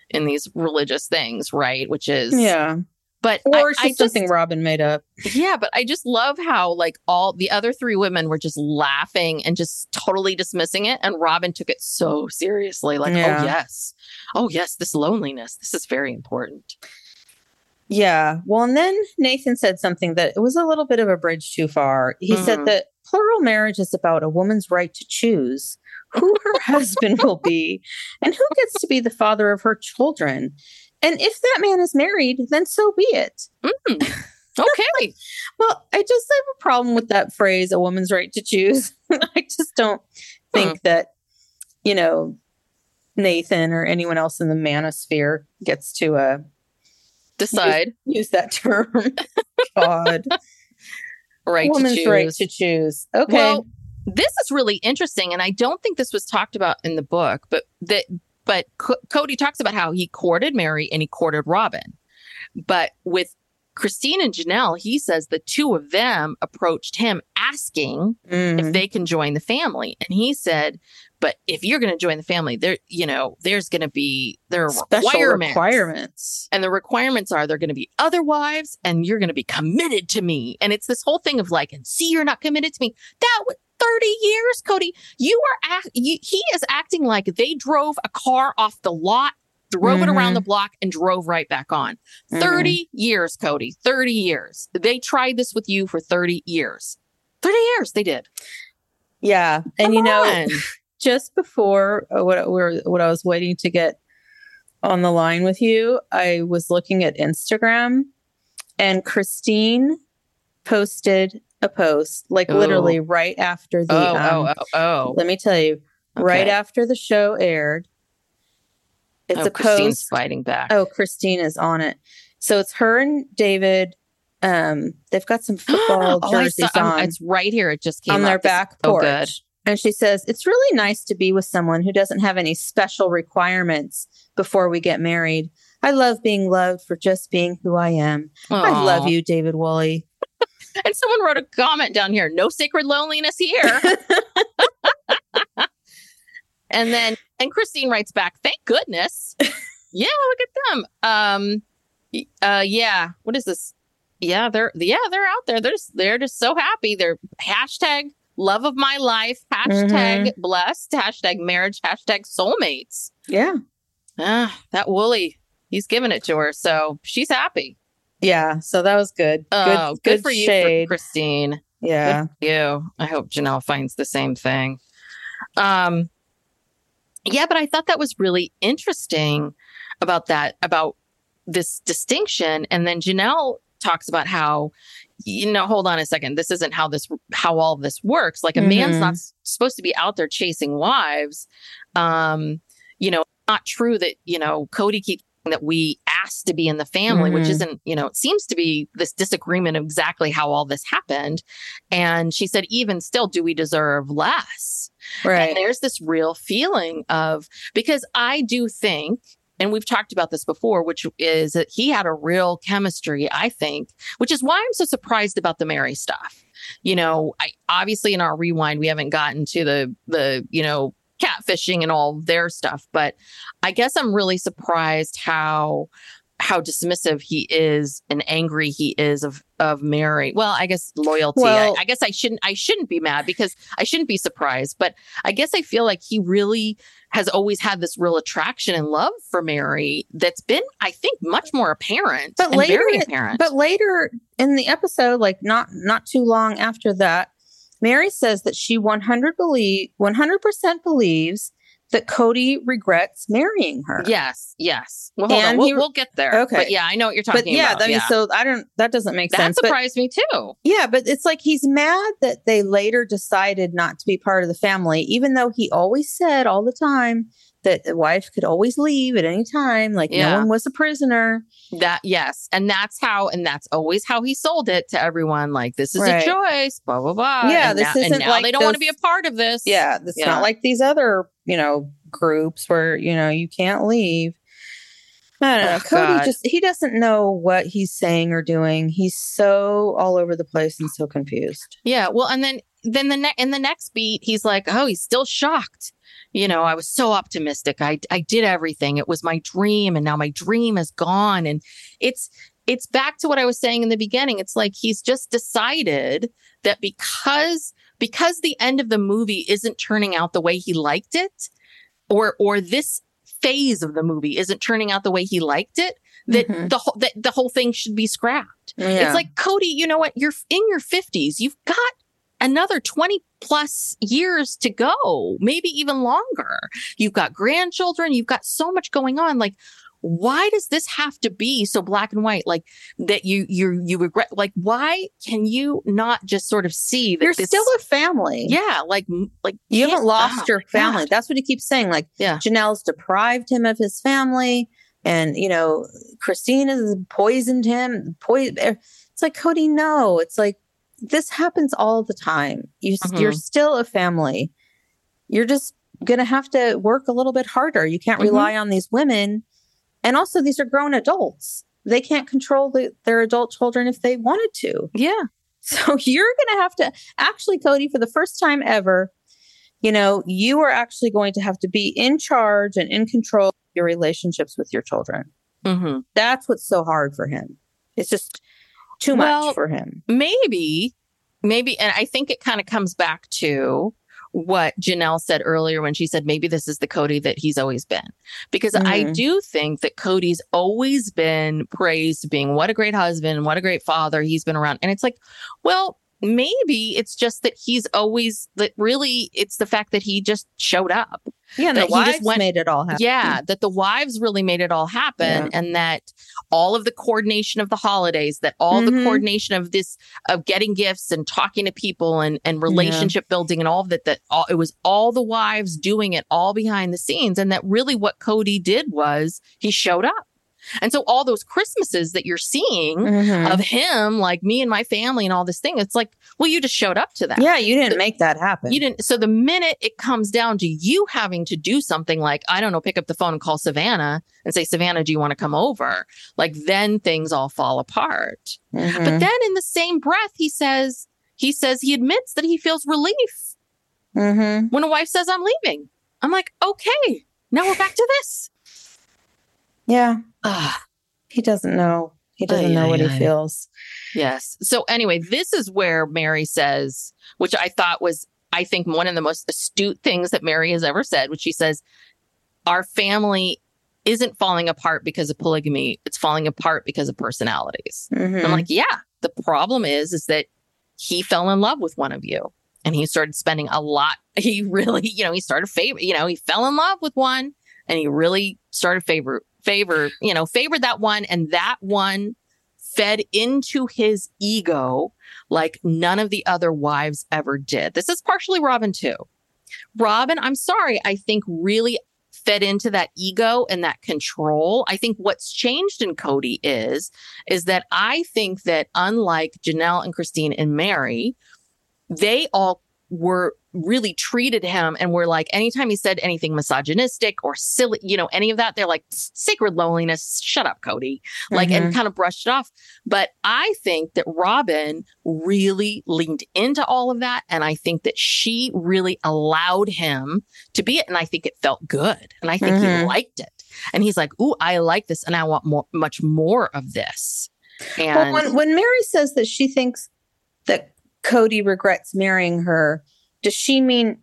in these religious things, right? Which is, yeah, but or I, it's I just something Robyn made up. yeah, but I just love how like all the other three women were just laughing and just totally dismissing it. And Robyn took it so seriously. Like, oh, Yeah. oh, yes. Oh, yes, this loneliness. This is very important. Yeah. Well, and then Nathan said something that it was a little bit of a bridge too far. He Mhm. said that plural marriage is about a woman's right to choose who *laughs* her husband will be and who gets to be the father of her children. And if that man is married, then so be it. *laughs* Okay. Well, I just have a problem with that phrase, a woman's right to choose. *laughs* I just don't think that, you know, Nathan or anyone else in the manosphere gets to uh, Decide. use that term. *laughs* God. Right woman's to choose. right to choose. Okay. Well, this is really interesting, and I don't think this was talked about in the book, but that but Co- Kody talks about how he courted Meri and he courted Robyn, but with Christine and Janelle, he says the two of them approached him asking Mm. if they can join the family, and he said, "But if you're going to join the family, there, you know, there's going to be there are special requirements." requirements. And the requirements are they're going to be other wives and you're going to be committed to me. And it's this whole thing of like, and see, you're not committed to me. That was 30 years, Kody. You are, act- you, he is acting like they drove a car off the lot, drove it around Mhm. the block and drove right back on. Mhm. 30 years, Kody, 30 years. They tried this with you for 30 years. 30 years they did. Yeah. And Come you know, *laughs* just before uh, what we're what I was waiting to get on the line with you, I was looking at Instagram and Christine posted a post like Ooh. literally right after the oh, um, oh, oh, oh. let me tell you, right after the show aired. It's oh, a Christine's post fighting back. Oh, Christine is on it. So it's her and David. Um, they've got some *gasps* football Oh, jerseys saw- um, on It's right here. It just came on their up. Back so porch. good. And she says, It's really nice to be with someone who doesn't have any special requirements before we get married. I love being loved for just being who I am. I love you, David Woolley. And someone wrote a comment down here no sacred loneliness here. *laughs* and then, and Christine writes back, thank goodness. *laughs* yeah, look at them. Um, uh, yeah, what is this? Yeah, they're, yeah, they're out there. They're just, they're just so happy. They're hashtag love of my life, hashtag blessed, hashtag marriage, hashtag soulmates. Yeah. Ah, that Woolley, he's giving it to her. So she's happy. Yeah. So that was good. Oh, good, for you, shade. for Christine. yeah. you. I hope Janelle finds the same thing. Um, yeah, but I thought that was really interesting about that, about this distinction. And then Janelle talks about how, you know, hold on a second. This isn't how this, how all this works. Like a man's Mhm. not supposed to be out there chasing wives. Um, you know, not true that, you know, Kody keeps that we asked to be in the family, which Mhm. isn't, you know, it seems to be this disagreement of exactly how all this happened. And she said, even still, do we deserve less? And Right. there's this real feeling of, because I do think, and we've talked about this before, which is that he had a real chemistry, I think, which is why I'm so surprised about the Meri stuff. You know, I obviously in our rewind, we haven't gotten to the, the, you know, catfishing and all their stuff, but I guess I'm really surprised how, how dismissive he is and angry he is of of Meri. Well, I guess loyalty. Well- I, I guess I shouldn't I shouldn't be mad because I shouldn't be surprised. But I guess I feel like he really has always had this real attraction and love for Meri that's been, I think, much more apparent. But later, very apparent. but later in the episode, like not not too long after that, Meri says that she 100 believe 100% believes that Kody regrets marrying her. yes, yes. Well, hold on. And We'll, he- we'll get there. Okay. But yeah, I know what you're talking But yeah, about. Mean, yeah. so I don't. That doesn't make that sense. That surprised me too. yeah, but it's like he's mad that they later decided not to be part of the family, even though he always said all the time that the wife could always leave at any time. Like Yeah. no one was a prisoner. That yes, and that's how, and that's always how he sold it to everyone. Like this is Right. a choice, blah blah blah. Yeah, and this now, isn't now like they don't want to be a part of this. Yeah, it's Yeah. not like these other, you know, groups where, you know, you can't leave. I don't know. Oh, Kody God. just he doesn't know what he's saying or doing. He's so all over the place and so confused. yeah. Well, and then then the ne- in the next beat, he's like, oh, he's still shocked. You know, I was so optimistic. I I did everything. It was my dream, and now my dream is gone. And it's it's back to what I was saying in the beginning. It's like he's just decided that because because the end of the movie isn't turning out the way he liked it, or or this phase of the movie isn't turning out the way he liked it, that Mhm. the whole that the whole thing should be scrapped. Yeah. It's like Kody, you know what? You're in your 50s. You've got another 20 plus years to go, maybe even longer. You've got grandchildren, you've got so much going on. Like why does this have to be so black and white like that you you you regret like why can you not just sort of see that you're this, still a family. yeah like like You haven't lost oh your family. God. That's what he keeps saying. Like Yeah. Janelle's deprived him of his family. And, you know, Christine has poisoned him. Poison er, it's like, Kody, no. It's like this happens all the time. You Mhm. you're still a family. You're just gonna have to work a little bit harder. You can't Mhm. rely on these women. And also these are grown adults. They can't control the, their adult children if they wanted to. yeah *laughs* So you're going to have to actually, Kody, for the first time ever, you know, you are actually going to have to be in charge and in control of your relationships with your children. hmm That's what's so hard for him. It's just too Well, much for him. maybe, maybe, and I think it kind of comes back to what Janelle said earlier when she said maybe this is the Kody that he's always been. Because I Mhm. do think that Kody's always been praised being what a great husband, what a great father he's been around. And it's like, well, maybe it's just that he's always that really it's the fact that he just showed up. Yeah, that the he just wives went- made it all happen. Yeah, that the wives really made it all happen Yeah. and that all of the coordination of the holidays, that all the Mhm. coordination of this of getting gifts and talking to people and and relationship building and all of that that all it was all the wives doing it all behind the scenes and that really what Kody did was he showed up. And so all those Christmases that you're seeing Mhm. of him like me and my family and all this thing it's like well you just showed up to that. Yeah, you didn't make that happen. You didn't. So the minute it comes down to you having to do something like, I don't know, pick up the phone and call Savannah and say, Savannah, do you want to come over? Like then things all fall apart. Mhm. But then in the same breath, he says, he says he admits that he feels relief Mhm. when a wife says, I'm leaving. I'm like, okay, now we're back to this. Yeah, Ugh. he doesn't know. He doesn't Ay, know ay, what he feels. Yes. So anyway, this is where Meri says, which I thought was, I think, one of the most astute things that Meri has ever said, which she says, our family isn't falling apart because of polygamy. It's falling apart because of personalities. Mhm. I'm like, yeah, the problem is, is that he fell in love with one of you and he started spending a lot. *laughs* He really, you know, he started favor, you know, he fell in love with one and he really started favor, favor, you know, favored that one. And that one fed into his ego like none of the other wives ever did. This is partially Robyn too. Robyn, I'm sorry, I think really fed into that ego and that control. I think what's changed in Kody is is that I think that unlike Janelle and Christine and Meri, they all were really treated him and were like, anytime he said anything misogynistic or silly, you know, any of that, they're like, sacred loneliness, shut up, Kody, Like, Mhm. and kind of brushed it off. But I think that Robyn really leaned into all of that. And I think that she really allowed him to be it. And I think it felt good. And I think he Mhm. liked it. And he's like, Ooh, I like this. And I want more, much more of this. And Well, when when Meri says that she thinks that Kody regrets marrying her, does she mean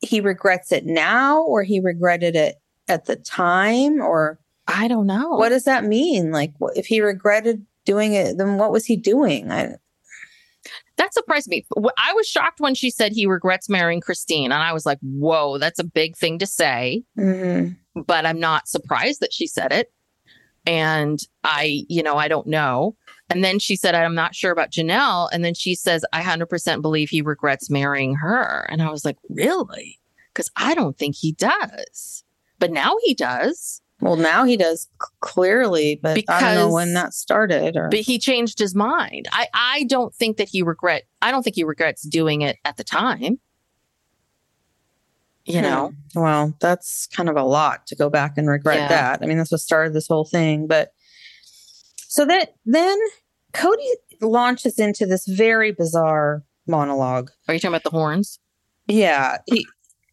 he regrets it now, or he regretted it at the time, or I don't know. what does that mean? Like, if he regretted doing it, then what was he doing? I, that surprised me. I was shocked when she said he regrets marrying Christine. And I was like, whoa, that's a big thing to say. Mhm. But I'm not surprised that she said it. And I, you know, I don't know. And then she said, I'm not sure about Janelle. And then she says, I 100% believe he regrets marrying her. And I was like, really? Because I don't think he does. But now he does. Well, now he does clearly, but I don't know Because- when that started. Or But he changed his mind. I, I don't think that he regret, I don't think he regrets doing it at the time. You know? Hmm. Well, that's kind of a lot to go back and regret Yeah. that. I mean, that's what started this whole thing. But so that then Kody launches into this very bizarre monologue. Are you talking about the horns? Yeah, he.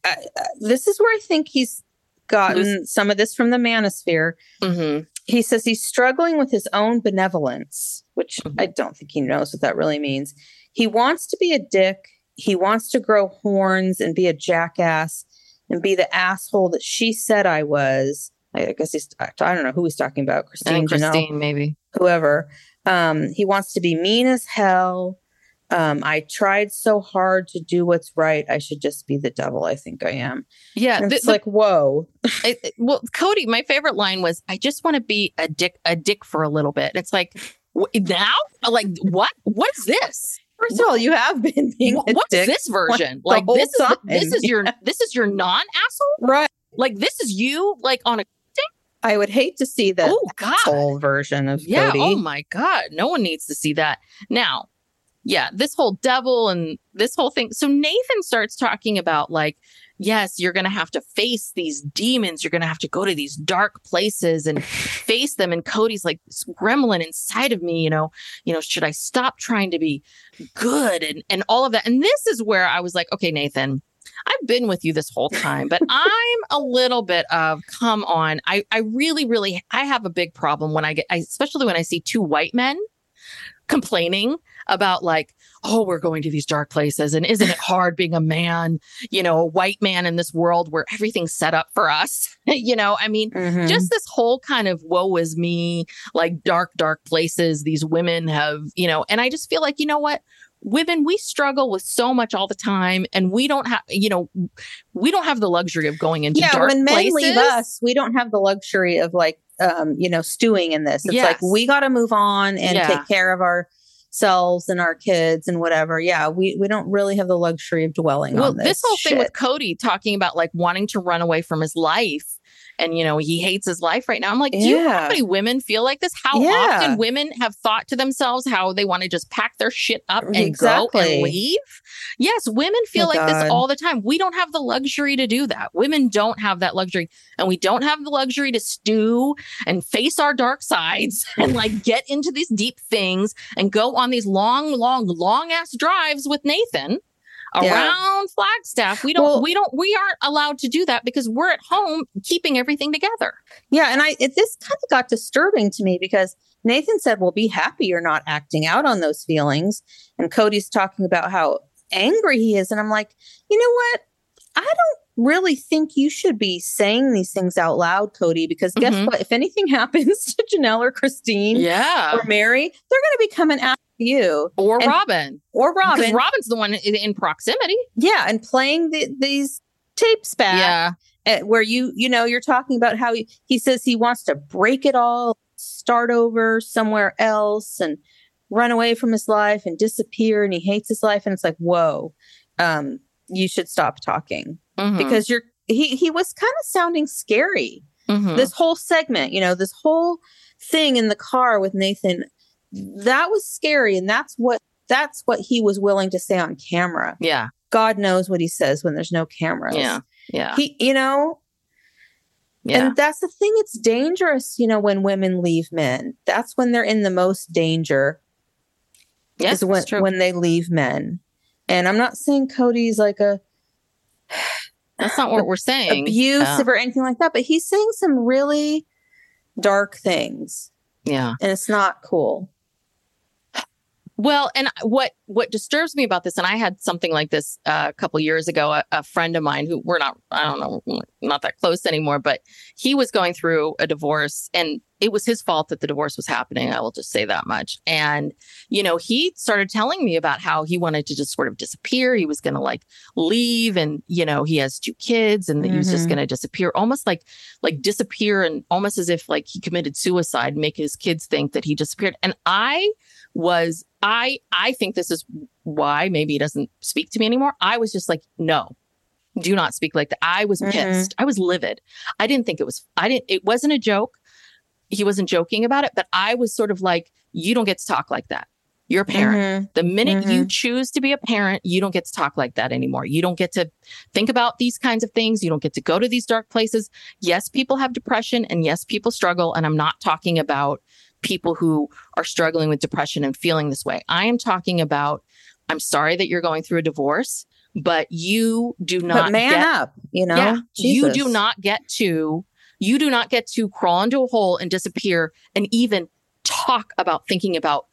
I, I, this is where I think he's gotten some of this from the manosphere. Mm-hmm. He says he's struggling with his own benevolence, which Mhm. I don't think he knows what that really means. He wants to be a dick. He wants to grow horns and be a jackass and be the asshole that she said I was. I I guess he's, I don't know who he's talking about, Christine, Janelle, Christine, maybe. Whoever. Um, he wants to be mean as hell. Um, I tried so hard to do what's right. I should just be the devil. I think I am. Yeah. The- it's the- like, whoa. I- well, Kody, my favorite line was, "I just want to be a dick, a dick for a little bit." It's like, now, like, what? What is this? First of all, you have been being What's dick. this version? Like, this is time. this is your this is your non asshole. right. Like, this is you, like on a I would hate to see the oh god, version of yeah. Oh Kody. Oh my god, no one needs to see that now. Yeah, this whole devil and this whole thing. So Nathan starts talking about like, yes, you're going to have to face these demons. You're going to have to go to these dark places and *laughs* face them. And Kody's like, this gremlin inside of me, you know, you know, should I stop trying to be good and and all of that? And this is where I was like, okay, Nathan, I've been with you this whole time, but I'm a little bit of come on. I I really really I have a big problem when I get I, especially when I see two white men complaining about like oh we're going to these dark places and isn't it hard being a man you know a white man in this world where everything's set up for us *laughs* you know i mean Mhm. just this whole kind of woe is me like dark dark places these women have you know and i just feel like you know what women we struggle with so much all the time and we don't have you know we don't have the luxury of going into yeah, when men places leave us, we don't have the luxury of like, um, you know, stewing in this. It's Yes. like we got to move on and Yeah. take care of ourselves and our kids and whatever. Yeah, we we don't really have the luxury of dwelling well on this, this. whole thing with kody talking about like wanting to run away from his life and you know he hates his life right now. I'm like do you know how many women feel like this? How Yeah. often women have thought to themselves how they want to just pack their shit up and go and leave? Yes women oh feel Oh, like this all the time. We don't have the luxury to do that. Women don't have that luxury and we don't have the luxury to stew and face our dark sides *laughs* and like get into these deep things and go on these long long long ass drives with nathan Yeah. around Flagstaff. We don't Well- we don't we aren't allowed to do that because we're at home keeping everything together. Yeah, and I it, this kind of got disturbing to me because Nathan said, "Well, be happy you're not acting out on those feelings," and Kody's talking about how angry he is, and I'm like, you know what? I don't really think you should be saying these things out loud, Kody, because guess Mhm. what? If anything *laughs* happens to Janelle or Christine Yeah. or Meri, they're going to be coming after you Or And- Robyn. or Because Robyn. Robyn's the one in, in proximity. yeah, and playing the, these tapes back. Yeah. uh, where you you know you're talking about how he, he says he wants to break it all start over somewhere else and run away from his life and disappear and he hates his life and it's like whoa um you should stop talking Mhm. because you're he he was kind of sounding scary Mhm. this whole segment you know this whole thing in the car with nathan that was scary and that's what that's what he was willing to say on camera yeah. God knows what he says when there's no cameras. Yeah. Yeah. He, you know, yeah. and that's the thing. It's dangerous, you know, when women leave men. That's when they're in the most danger. yes, is when when they leave men. And I'm not saying Kody's like a That's not what we're saying. abusive Uh, or anything like that, but he's saying some really dark things, yeah. and it's not cool. Well, and what what disturbs me about this, and I had something like this uh, a couple years ago. A, a friend of mine who we're not, I don't know, not that close anymore, but he was going through a divorce, and it was his fault that the divorce was happening. I will just say that much. And you know, he started telling me about how he wanted to just sort of disappear. He was going to like leave, and you know, he has two kids, and that he was just Mhm. going to disappear, almost like like disappear, and almost as if like he committed suicide, make his kids think that he disappeared. And I was I I think this is why maybe he doesn't speak to me anymore. I was just like, no, do not speak like that. I was Mhm. pissed. I was livid. I didn't think it was I didn't it wasn't a joke. He wasn't joking about it, but I was sort of like, you don't get to talk like that. You're a parent. Mhm. The minute you choose to be a parent, you don't get to talk like that anymore. You don't get to think about these kinds of things. You don't get to go to these dark places. Yes, people have depression and yes, people struggle. And I'm not talking about people who are struggling with depression and feeling this way. I am talking about, I'm sorry that you're going through a divorce, but you do not But man get up, you know. yeah, you do not get to you do not get to crawl into a hole and disappear and even talk about thinking about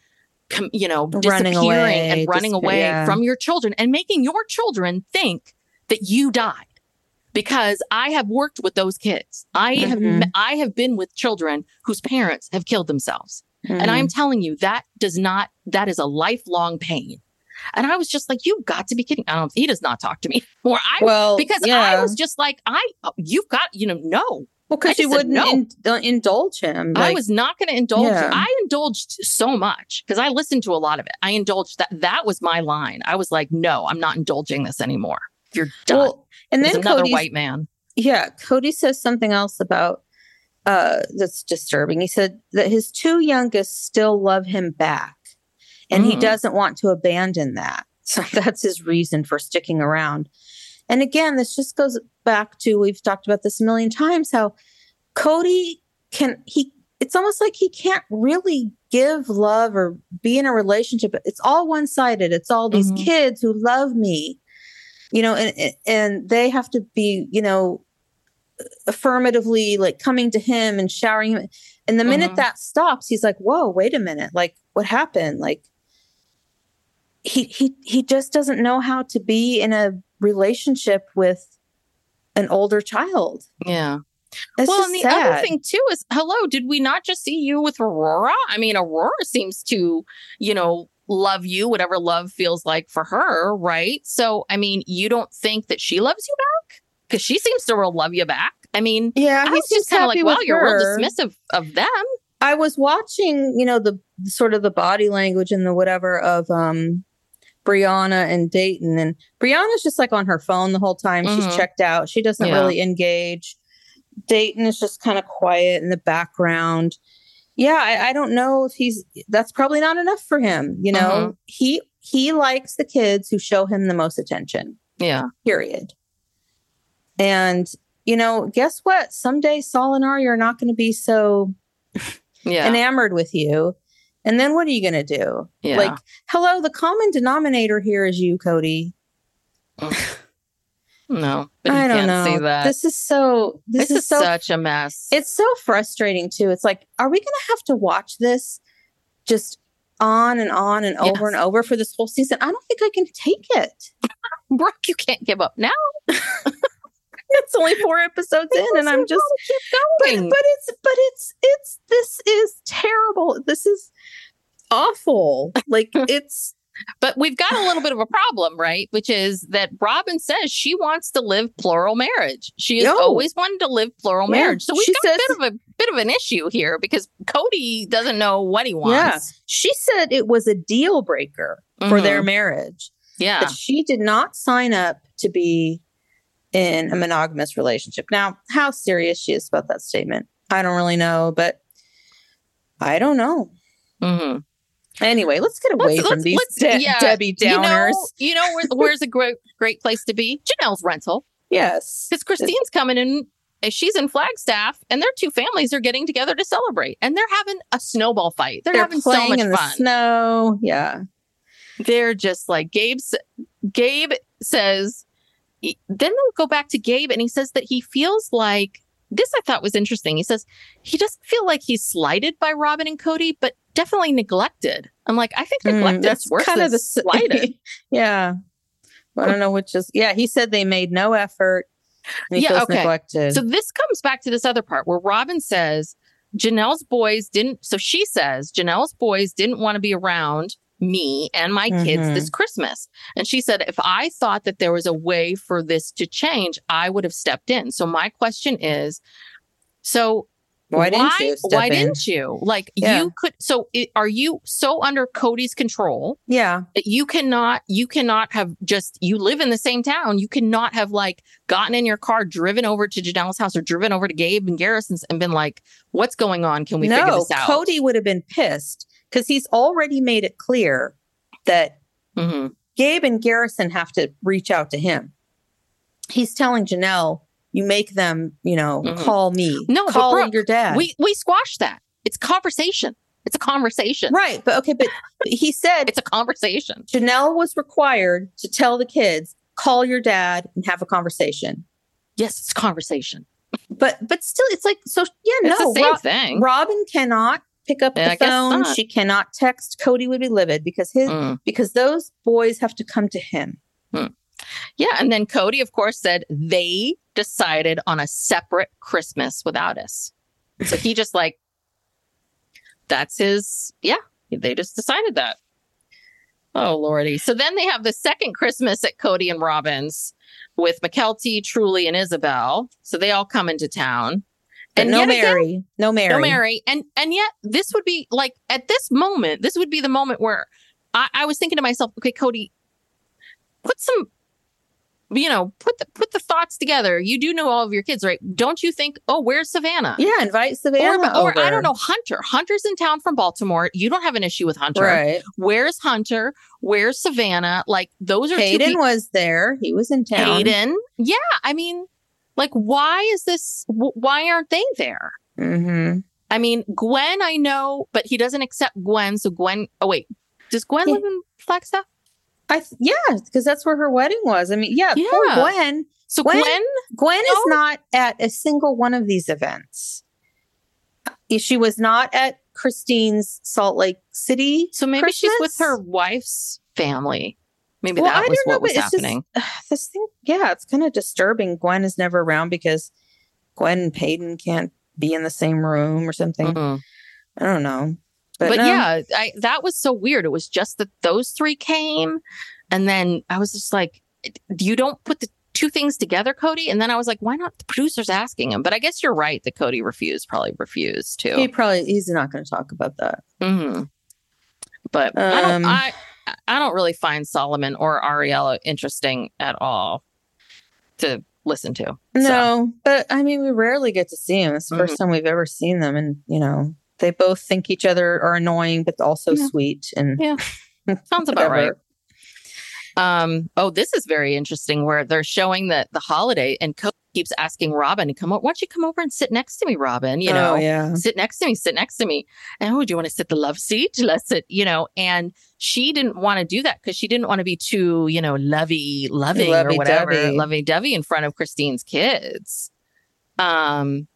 you know Running disappearing away, and running away yeah. from your children and making your children think that you died because I have worked with those kids. I have Mhm. I have been with children whose parents have killed themselves. And Mhm. I'm telling you, that does not, that is a lifelong pain. And I was just like, you've got to be kidding. I don't, he does not talk to me *laughs* more. I, well because yeah. I was just like, I, you've got, you know, no, well because you wouldn't no. in- don't indulge him. I was not going to indulge. Yeah. I indulged so much because I listened to a lot of it. I indulged that. That was my line. I was like, no, I'm not indulging this anymore. You're done. well, and then another Kody's- white man. Yeah, Kody says something else about uh that's disturbing. He said that his two youngest still love him back and he Mm. doesn't want to abandon that. *laughs* So that's his reason for sticking around. And again, this just goes back to we've talked about this a million times how Kody can he it's almost like he can't really give love or be in a relationship. It's all one-sided. It's all these Mhm. kids who love me you know and and they have to be you know affirmatively like coming to him and showering him and the minute Mhm. that stops he's like whoa wait a minute like what happened like he he he just doesn't know how to be in a relationship with an older child Yeah. it's well, and the sad. other thing too is, hello, did we not just see you with Aurora? I mean, Aurora seems to, you know, love you, whatever love feels like for her, right? So, I mean, you don't think that she loves you back because she seems to real love you back. I mean, yeah I was just kind of like, wow, you're her. real dismissive of them. I was watching, you know, the sort of the body language and the whatever of um Breanna and Dayton. And Breanna's just like on her phone the whole time. Mhm. She's checked out. She doesn't Yeah. really engage. Dayton is just kind of quiet in the background. Yeah, I, I don't know if he's that's probably not enough for him. You know, Mhm. he he likes the kids who show him the most attention. Yeah. Period. And you know, guess what? Someday Sol and Ari are not going to be so *laughs* Yeah. enamored with you. And then what are you going to do? yeah. Like, hello, the common denominator here is you, Kody. *laughs* no, but I you don't can't know. This is so. This, This, is, is so. such a mess. it's so frustrating too. It's like, are we going to have to watch this just on and on and over Yes. and over for this whole season? I don't think I can take it. *laughs* Brooke, you can't give up now. *laughs* *laughs* It's only four episodes in, and I'm just. keep But, going. but it's but it's it's this is terrible. This is awful. Like it's But we've got a little bit of a problem, right? Which is that Robyn says she wants to live plural marriage. She has Yo. always wanted to live plural Yeah. marriage. So we've She got says- a bit of a bit of an issue here because Kody doesn't know what he wants. Yeah. she said it was a deal breaker for Mhm. their marriage. yeah. she did not sign up to be in a monogamous relationship. Now, how serious she is about that statement, I don't really know, but I don't know. hmm Anyway, let's get away Let's- from let's- these let's- De- yeah, Debbie Downers. You know, you know where, *laughs* where's a great great place to be? Janelle's rental. yes. Because Christine's coming in. uh, She's in Flagstaff, and their two families are getting together to celebrate, and they're having a snowball fight. They're, They're having so much in the snow. Yeah. They're just like Gabe's. Gabe says. Then they'll go back to Gabe, and he says that he feels like this. I thought was interesting. He says he doesn't feel like he's slighted by Robyn and Kody, but definitely neglected. I'm like, I think Mm, neglected that's is worse kind than of the *laughs* slighted. yeah. I don't know which is. Yeah, he said they made no effort. he Yeah, okay. neglected. So this comes back to this other part where Robyn says Janelle's boys didn't. So she says Janelle's boys didn't want to be around me and my kids Mhm. this Christmas. And she said, if I thought that there was a way for this to change, I would have stepped in. So my question is, so why didn't you? Step why in? didn't you? Like Yeah. you could. So it, are you so under Kody's control Yeah. that you cannot you cannot have just you live in the same town you cannot have like gotten in your car driven over to Janelle's house or driven over to Gabe and Garrison's and been like what's going on can we figure this out Kody would have been pissed because he's already made it clear that hmm Gabe and Garrison have to reach out to him. He's telling Janelle, you make them, you know, Mhm. call me. No, call Brooke, your dad. we we squash that it's conversation it's a conversation right. But okay, but he said it's a conversation Janelle was required to tell the kids, call your dad and have a conversation. yes it's conversation But but still it's like so yeah, it's no. the same Ro- thing Robyn cannot pick up Yeah, the guess phone. She cannot text. Kody would be livid because his Mm. because those boys have to come to him. yeah and then Kody of course said they decided on a separate Christmas without us so he just like that's his yeah they just decided that oh lordy so then they have the second christmas at kody and robyn's with mykelti truely and ysabel so they all come into town But no yet again- Meri. no Meri. no meri and and yet this would be like at this moment this would be the moment where i, I was thinking to myself okay kody put some you know put the put the thoughts together you do know all of your kids right don't you think oh where's savannah Yeah, invite Savannah or, or I don't know, Hunter. Hunter's in town from Baltimore. You don't have an issue with Hunter. Right. Where's Hunter? Where's Savannah? Like those are two Hayden people. was there. He was in town. Hayden. Yeah, I mean, like, why is this? Why aren't they there? hmm I mean, Gwen, I know, but he doesn't accept Gwen. So Gwen. Oh wait, does Gwen Yeah. live in Flagstaff? I th- yeah, because that's where her wedding was. I mean, yeah, poor Gwen. So Gwen- Gwen. Gwen is not at a single one of these events. She was not at Christine's Salt Lake City. so maybe she's with her wife's family. Maybe Well, that I was don't know, what was but it's just- happening. This thing, yeah, it's kind of disturbing. Gwen is never around because Gwen and Paedon can't be in the same room or something. Mm-mm. I don't know. but, no. yeah I, that was so weird it was just that those three came and then i was just like you don't put the two things together kody and then i was like why not the producers asking him but i guess you're right that kody refused probably refused too he probably he's not going to talk about that. hmm but I, Um, don't, I i don't really find solomon or ariella interesting at all to listen to No, but I mean, we rarely get to see them. It's the Mm-hmm. first time we've ever seen them, and you know, they both think each other are annoying, but also Yeah. sweet. And Yeah. *laughs* sounds about right. Um, oh, this is very interesting where they're showing that the holiday and Cody keeps asking Robyn to come over. Why don't you come over and sit next to me, Robin? You know, oh, yeah, sit next to me, sit next to me. And oh, do you want to sit the love seat? Let's sit, you know, and she didn't want to do that because she didn't want to be too, you know, lovey, loving or whatever, lovey dovey in front of Christine's kids. Um,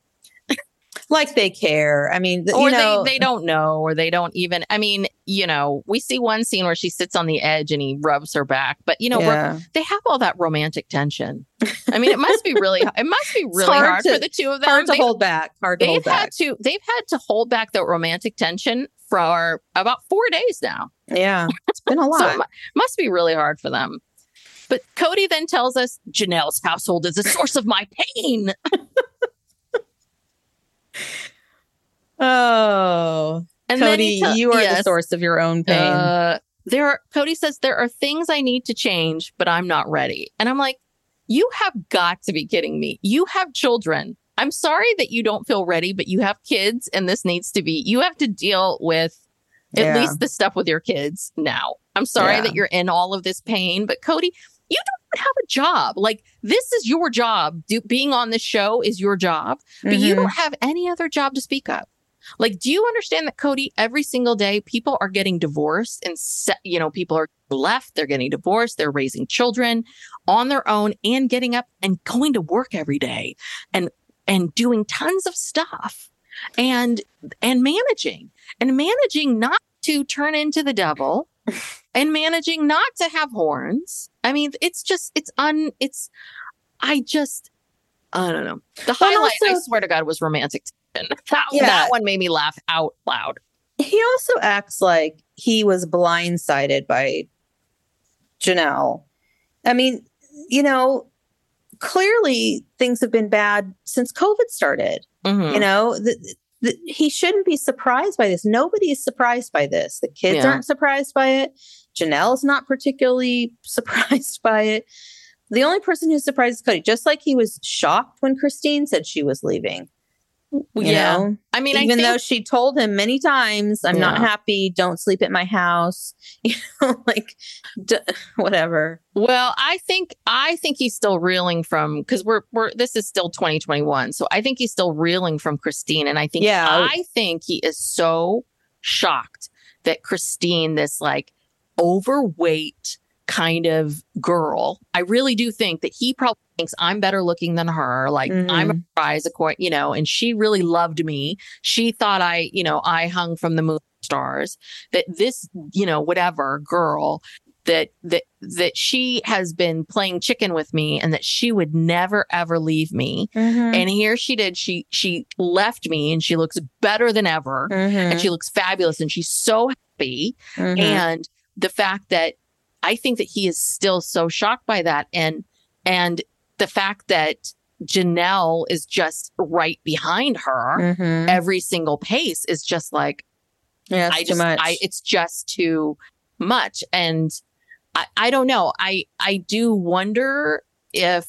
like they care. I mean, or you know, they, they don't know, or they don't even. I mean, you know, we see one scene where she sits on the edge and he rubs her back, but you know, yeah. they have all that romantic tension. I mean, it must be really, *laughs* it must be really hard hard, to- for the two of them. hard to They've- hold back. Hard to They've hold had back. to, they've had to hold back the romantic tension for about four days now. Yeah, *laughs* it's been a So lot. mu- must be really hard for them. But Kody then tells us Janelle's household is a source of my pain. *laughs* *laughs* oh, And Kody, tell- you are the source of your own pain. Uh, there are, Kody says there are things I need to change, but I'm not ready. And I'm like, you have got to be kidding me. You have children. I'm sorry that you don't feel ready, but you have kids and this needs to be, you have to deal with At Yeah. least the stuff with your kids now. I'm sorry Yeah. that you're in all of this pain, but Kody, you don't have a job. Like this is your job. Do, being on this show is your job, but you Mhm. don't have any other job to speak of. Like, do you understand that, Kody? Every single day, people are getting divorced, and se- you know, people are left. They're getting divorced. They're raising children on their own, and getting up and going to work every day, and and doing tons of stuff, and and managing and managing not to turn into the devil, *laughs* and managing not to have horns. I mean, it's just it's un it's. I just I don't know. The highlight, I swear to God, was romantic. *laughs* That, Yeah. that one made me laugh out loud. he also acts like he was blindsided by Janelle. I mean, you know, clearly things have been bad since COVID started. Mhm. You know, the, the, he shouldn't be surprised by this. Nobody is surprised by this. The kids Yeah. aren't surprised by it. Janelle's not particularly *laughs* surprised by it. The only person who's surprised is Kody, just like he was shocked when Christine said she was leaving. You yeah. know? I mean, I even think, though she told him many times, "I'm not happy. Don't sleep at my house." *laughs* You know, like d- whatever. well, I think I think he's still reeling from because we're we're this is still 2021, so I think he's still reeling from Christine, and I think Yeah. Oh. I think he is so shocked that Christine, this like overweight kind of girl, I really do think that he probably thinks I'm better looking than her. Like I'm a prize, according, you know, and she really loved me. She thought I, you know, I hung from the moon stars. That this, you know, whatever girl that that that she has been playing chicken with me and that she would never ever leave me. Mm-hmm. And here she did. She she left me and she looks better than ever. Mm-hmm. And she looks fabulous and she's so happy. And the fact that I think that he is still so shocked by that and and the fact that Janelle is just right behind her Mhm. every single pace is just like yeah, it's I just. I it's just too much and I I don't know. I I do wonder if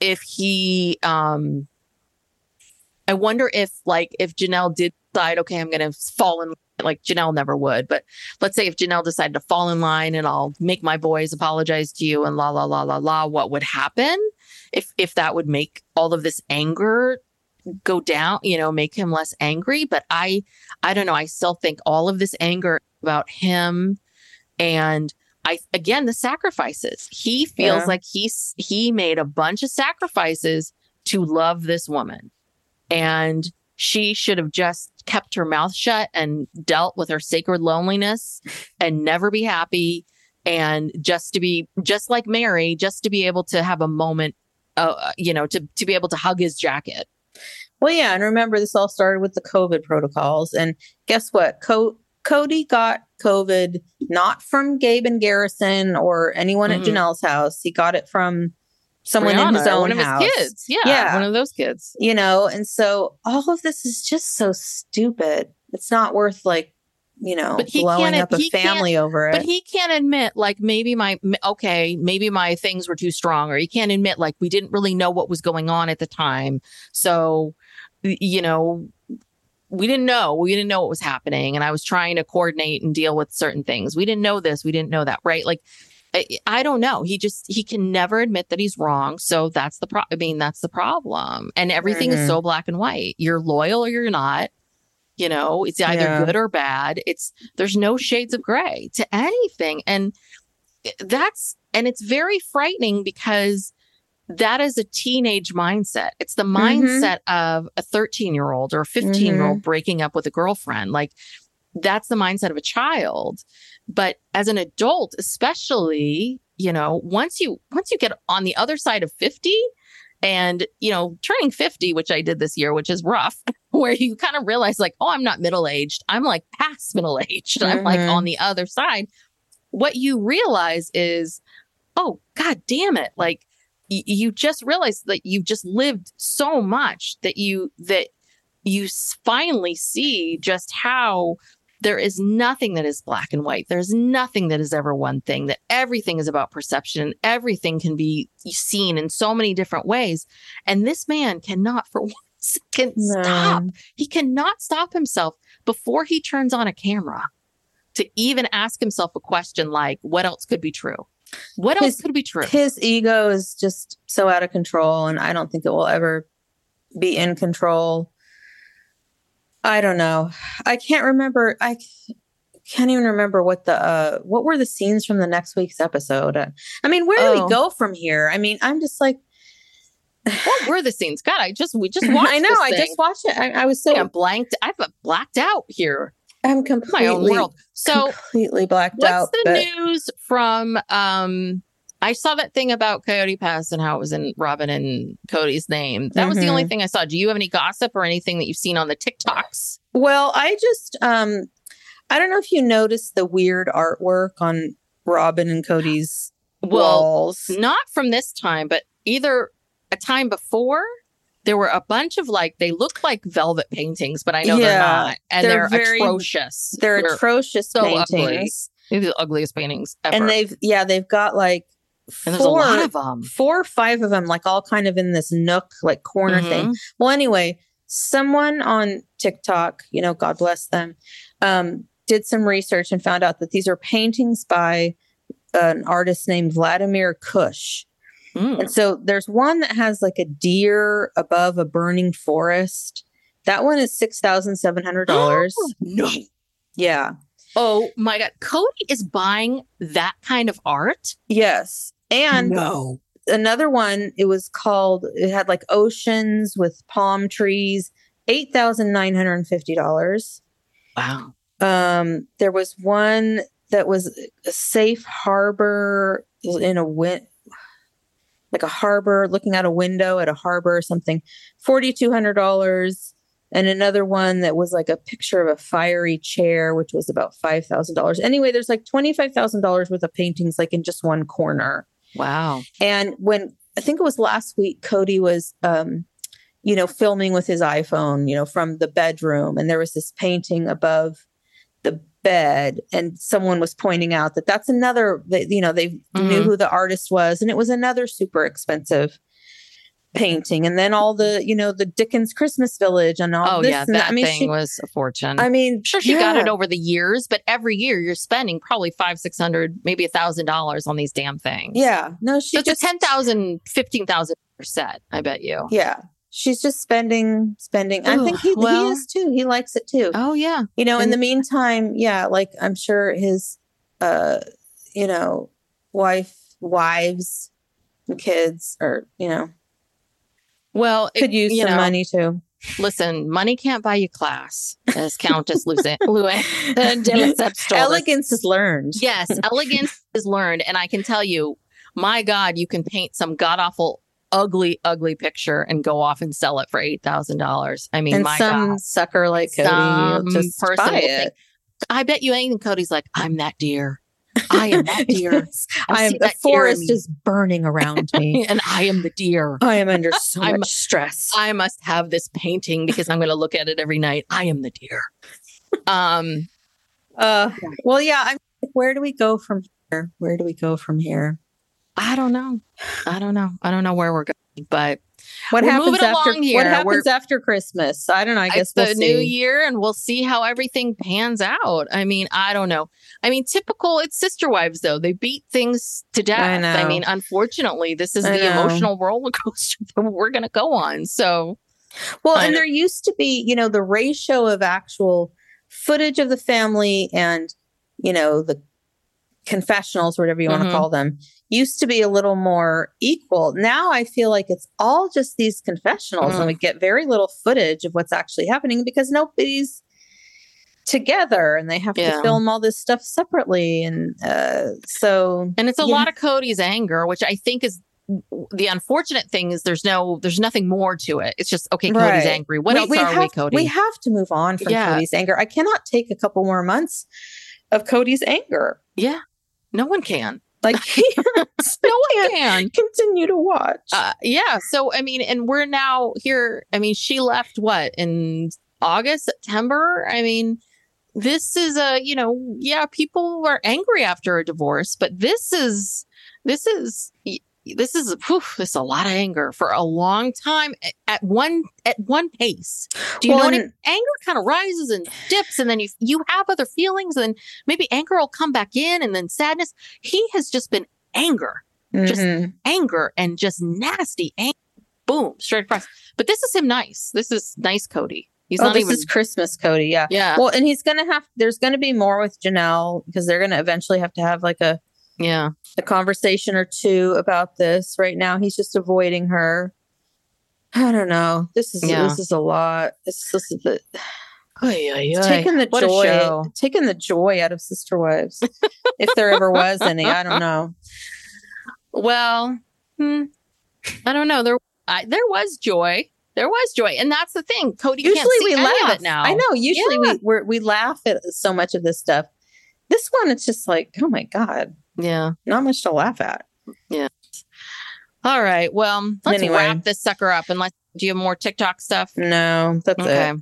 if he um I wonder if like if Janelle did decide okay I'm going to fall in like Janelle never would but let's say if Janelle decided to fall in line and I'll make my boys apologize to you and la la la la la what would happen if if that would make all of this anger go down you know make him less angry but I I don't know. I still think all of this anger about him and I again the sacrifices. He feels Yeah. like he's he made a bunch of sacrifices to love this woman. And she should have just kept her mouth shut and dealt with her sacred loneliness and never be happy and just to be just like Meri, just to be able to have a moment uh, you know, to to be able to hug his jacket. Well, yeah, and remember this all started with the COVID protocols, and guess what? Co- Kody got COVID not from Gabe and Garrison or anyone Mhm. at Janelle's house. He got it from someone in his own one of house. his kids. Yeah, Yeah. one of those kids. You know, and so all of this is just so stupid. It's not worth like you know But he blowing up a family over it. But he can't admit, like, maybe my, okay, maybe my things were too strong, or he can't admit, like, we didn't really know what was going on at the time. So, you know, we didn't know. We didn't know what was happening. And I was trying to coordinate and deal with certain things. We didn't know this. We didn't know that. Right. Like, I, I don't know. He just, he can never admit that he's wrong. So that's the pro. I mean, that's the problem. And everything is Mhm. so black and white. You're loyal or you're not. You know, it's either Yeah. good or bad. It's, there's no shades of gray to anything. And that's, and it's very frightening because that is a teenage mindset. It's the mindset of a 13 year old or a 15 year old breaking up with a girlfriend. Like that's the mindset of a child. But as an adult, especially, you know, once you, once you get on the other side of 50 and, you know, turning 50, which I did this year, which is rough, *laughs* where you kind of realize like, oh, I'm not middle aged. I'm like past middle aged. *laughs* I'm like Mhm. on the other side. What you realize is, oh, God damn it. Like y- you just realize that you've just lived so much that you, that you finally see just how there is nothing that is black and white. There's nothing that is ever one thing, that everything is about perception and everything can be seen in so many different ways. And this man cannot for *laughs* one second No. stop. He cannot stop himself before he turns on a camera. to even ask himself a question like, what else could be true? What else His- could be true? His ego is just so out of control, and I don't think it will ever be in control. I don't know. I can't remember. I can't even remember what the uh what were the scenes from the next week's episode. I mean, where do Oh. we go from here? I mean, I'm just like, what were the scenes? God, I just we just *laughs* watched. I know. I just watched it. I, I was so I'm blanked. I've blacked out here. I'm completely My own world. So completely blacked what's out. What's the but- news from um I saw that thing about Coyote Pass and how it was in Robyn and Kody's name. That was the Mm-hmm. only thing I saw. Do you have any gossip or anything that you've seen on the TikToks? Well, I just um I don't know if you noticed the weird artwork on Robyn and Kody's Well, walls. not from this time, but either a time before. There were a bunch of like they look like velvet paintings, but I know they're not, and they're they're, very- atrocious. They're atrocious so ugly. paintings. They're the ugliest paintings ever. And they've yeah, they've got like and there's four, a lot of them. four or five of them like all kind of in this nook like corner Mm-hmm. thing. Well, anyway, someone on TikTok, you know, God bless them, um, did some research and found out that these are paintings by an artist named Vladimir Kush. Mm. And so there's one that has like a deer above a burning forest. That one is six thousand seven hundred dollars. No. yeah. Oh my god, Kody is buying that kind of art. Yes. And no. another one, it was called. It had like oceans with palm trees. Eight thousand nine hundred and fifty dollars. Wow. Um, there was one that was a safe harbor in a wind, like a harbor, looking out a window at a harbor or something, forty two hundred dollars. And another one that was like a picture of a fiery chair, which was about five thousand dollars. Anyway, there's like twenty five thousand dollars worth of paintings, like in just one corner. Wow. And when I think it was last week, Kody was, um, you know, filming with his iPhone, you know, from the bedroom, and there was this painting above the bed, and someone was pointing out that that's another, you know, they knew Mhm. who the artist was, and it was another super expensive painting. And then all the, you know, the Dickens Christmas Village and all Oh this. yeah, and that I mean, thing she, was a fortune. I mean, sure she got it over the years, but every year you're spending probably five, six hundred, maybe a thousand dollars on these damn things. Yeah, no, she So it's just a ten thousand, fifteen thousand set, I bet you. Yeah, she's just spending, spending. I think he, well- he is too. He likes it too. Oh yeah. you know in the meantime yeah like i'm sure his uh you know wife wives and kids or you know Well, it- could use you some know, money too Listen, money can't buy you class, as Countess Luann told us. elegance is learned Yes, *laughs* elegance is learned. And I can tell you, my God, you can paint some god awful, ugly, ugly picture and go off and sell it for $8,000. I mean, and my some God. sucker like kody Some just person buy it think, I bet you ain't. And Kody's like, I'm that deer. *laughs* I am that *laughs* deer. Yes. I i am the that deer in forest is burning around me *laughs* and I am the deer. i am under so much stress I must have this painting because I'm going to look at it every night. I am the deer. Um, uh well yeah i'm where do we go from here where do we go from here I don't know. I don't know. I don't know where we're going, but what happens after here. what happens We're- after christmas i don't know i guess it's the we'll new see. year and we'll see how everything pans out. I mean, I don't know. I mean, typical, it's sister wives though. They beat things to death. I, know. mean, unfortunately, this is I the know. emotional *laughs* roller coaster that we're going to go on. So, Well, and there used to be, you know, the ratio of actual footage of the family and, you know, the confessionals, whatever you want to call them, used to be a little more equal. Now I feel like it's all just these confessionals Mhm. and we get very little footage of what's actually happening because nobody's together and they have Yeah. to film all this stuff separately. And uh, so, and it's a Yeah. lot of Kody's anger, which I think is the unfortunate thing is there's no, there's nothing more to it. It's just, okay, Kody's Right. angry. What we, else we are have, we, Kody? We have to move on from Yeah. Kody's anger. I cannot take a couple more months of Kody's anger. yeah. No one can. Like *laughs* No one can. continue to watch. Uh, yeah. So, I mean, and we're now here. I mean, she left what in August, September? I mean, this is a, you know, yeah, people are angry after a divorce, but this is, this is, this is whew, this is a lot of anger for a long time at- one at one pace. Do you Well, know what and- it, anger kind of rises and dips, and then you you have other feelings, and maybe anger will come back in, and then sadness. He has just been anger, Just- Mhm. anger, and just nasty anger. Boom, straight across. But this is him nice. This is nice, Kody. He's oh, not this even. is Christmas, Kody. Yeah. yeah, Well, and he's gonna have. There's gonna be more with Janelle because they're gonna eventually have to have like a yeah. a conversation or two about this. Right now, he's just avoiding her. I don't know. This is Yeah. this is a lot. It's this is the, Oy, oy, oy. taking the What joy, taking the joy out of Sister Wives, if there ever was any. I don't know. *laughs* Well, hmm, I don't know. There, I, there was joy. There was joy, and that's the thing. Kody can't Usually see we laugh. it now. I know. Usually Yeah. we we're, we laugh at so much of this stuff. This one, it's just like, oh my god, Yeah. not much to laugh at. Yeah. All right. Well, let's Anyway. wrap this sucker up. Unless do you have more TikTok stuff? No, that's Okay. it.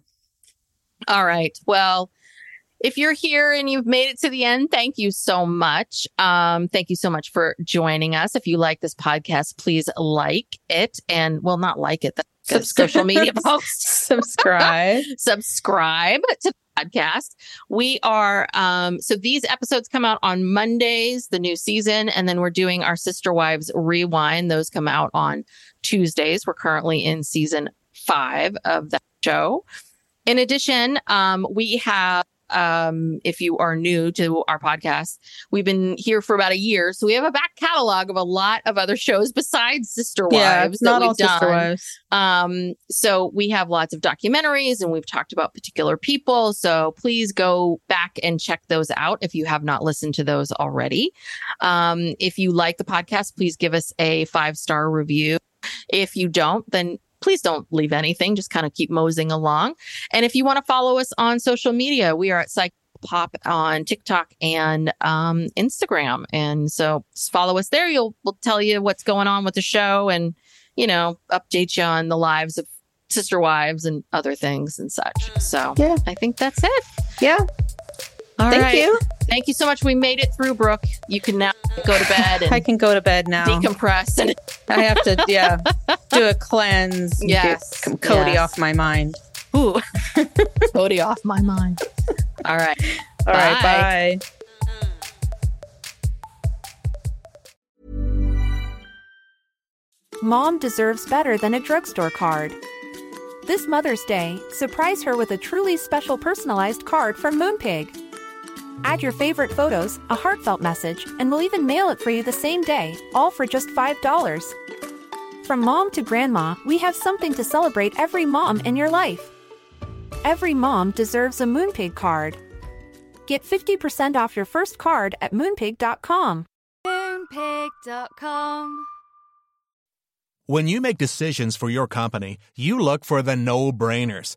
All right. Well, if you're here and you've made it to the end, thank you so much. Um, thank you so much for joining us. If you like this podcast, please like it and well, not like it, that's social media *laughs* post. Subscribe. *laughs* subscribe to the podcast. We are um so these episodes come out on Mondays, the new season, and then we're doing our Sister Wives rewind. Those come out on Tuesdays. We're currently in season five of that show. In addition, um, we have um, if you are new to our podcast, we've been here for about a year. So we have a back catalog of a lot of other shows besides Sister Wives yeah, not we've all Sister. Wives. Um, so we have lots of documentaries and we've talked about particular people. So please go back and check those out if you have not listened to those already. Um, if you like the podcast, please give us a five star review. If you don't, then please don't leave anything. Just kind of keep moseying along. And if you want to follow us on social media, we are at Psych Pop on TikTok and um, Instagram. And so just follow us there. You'll we'll tell you what's going on with the show and you know, update you on the lives of sister wives and other things and such. So Yeah. I think that's it. Yeah. All Thank right. you. Thank you so much. We made it through, Brooke. You can now go to bed *laughs* I can go to bed now. decompress. And I have to, yeah, do a cleanse. and Yes, get Kody yes. off my mind. ooh, *laughs* Kody off my mind. All right. All right, Bye. bye. Mom deserves better than a drugstore card. This Mother's Day, surprise her with a truly special personalized card from Moonpig. Add your favorite photos, a heartfelt message, and we'll even mail it for you the same day, all for just $5. From mom to grandma, we have something to celebrate every mom in your life. Every mom deserves a Moonpig card. Get 50% off your first card at moonpig.com. Moonpig.com. When you make decisions for your company, you look for the no brainers.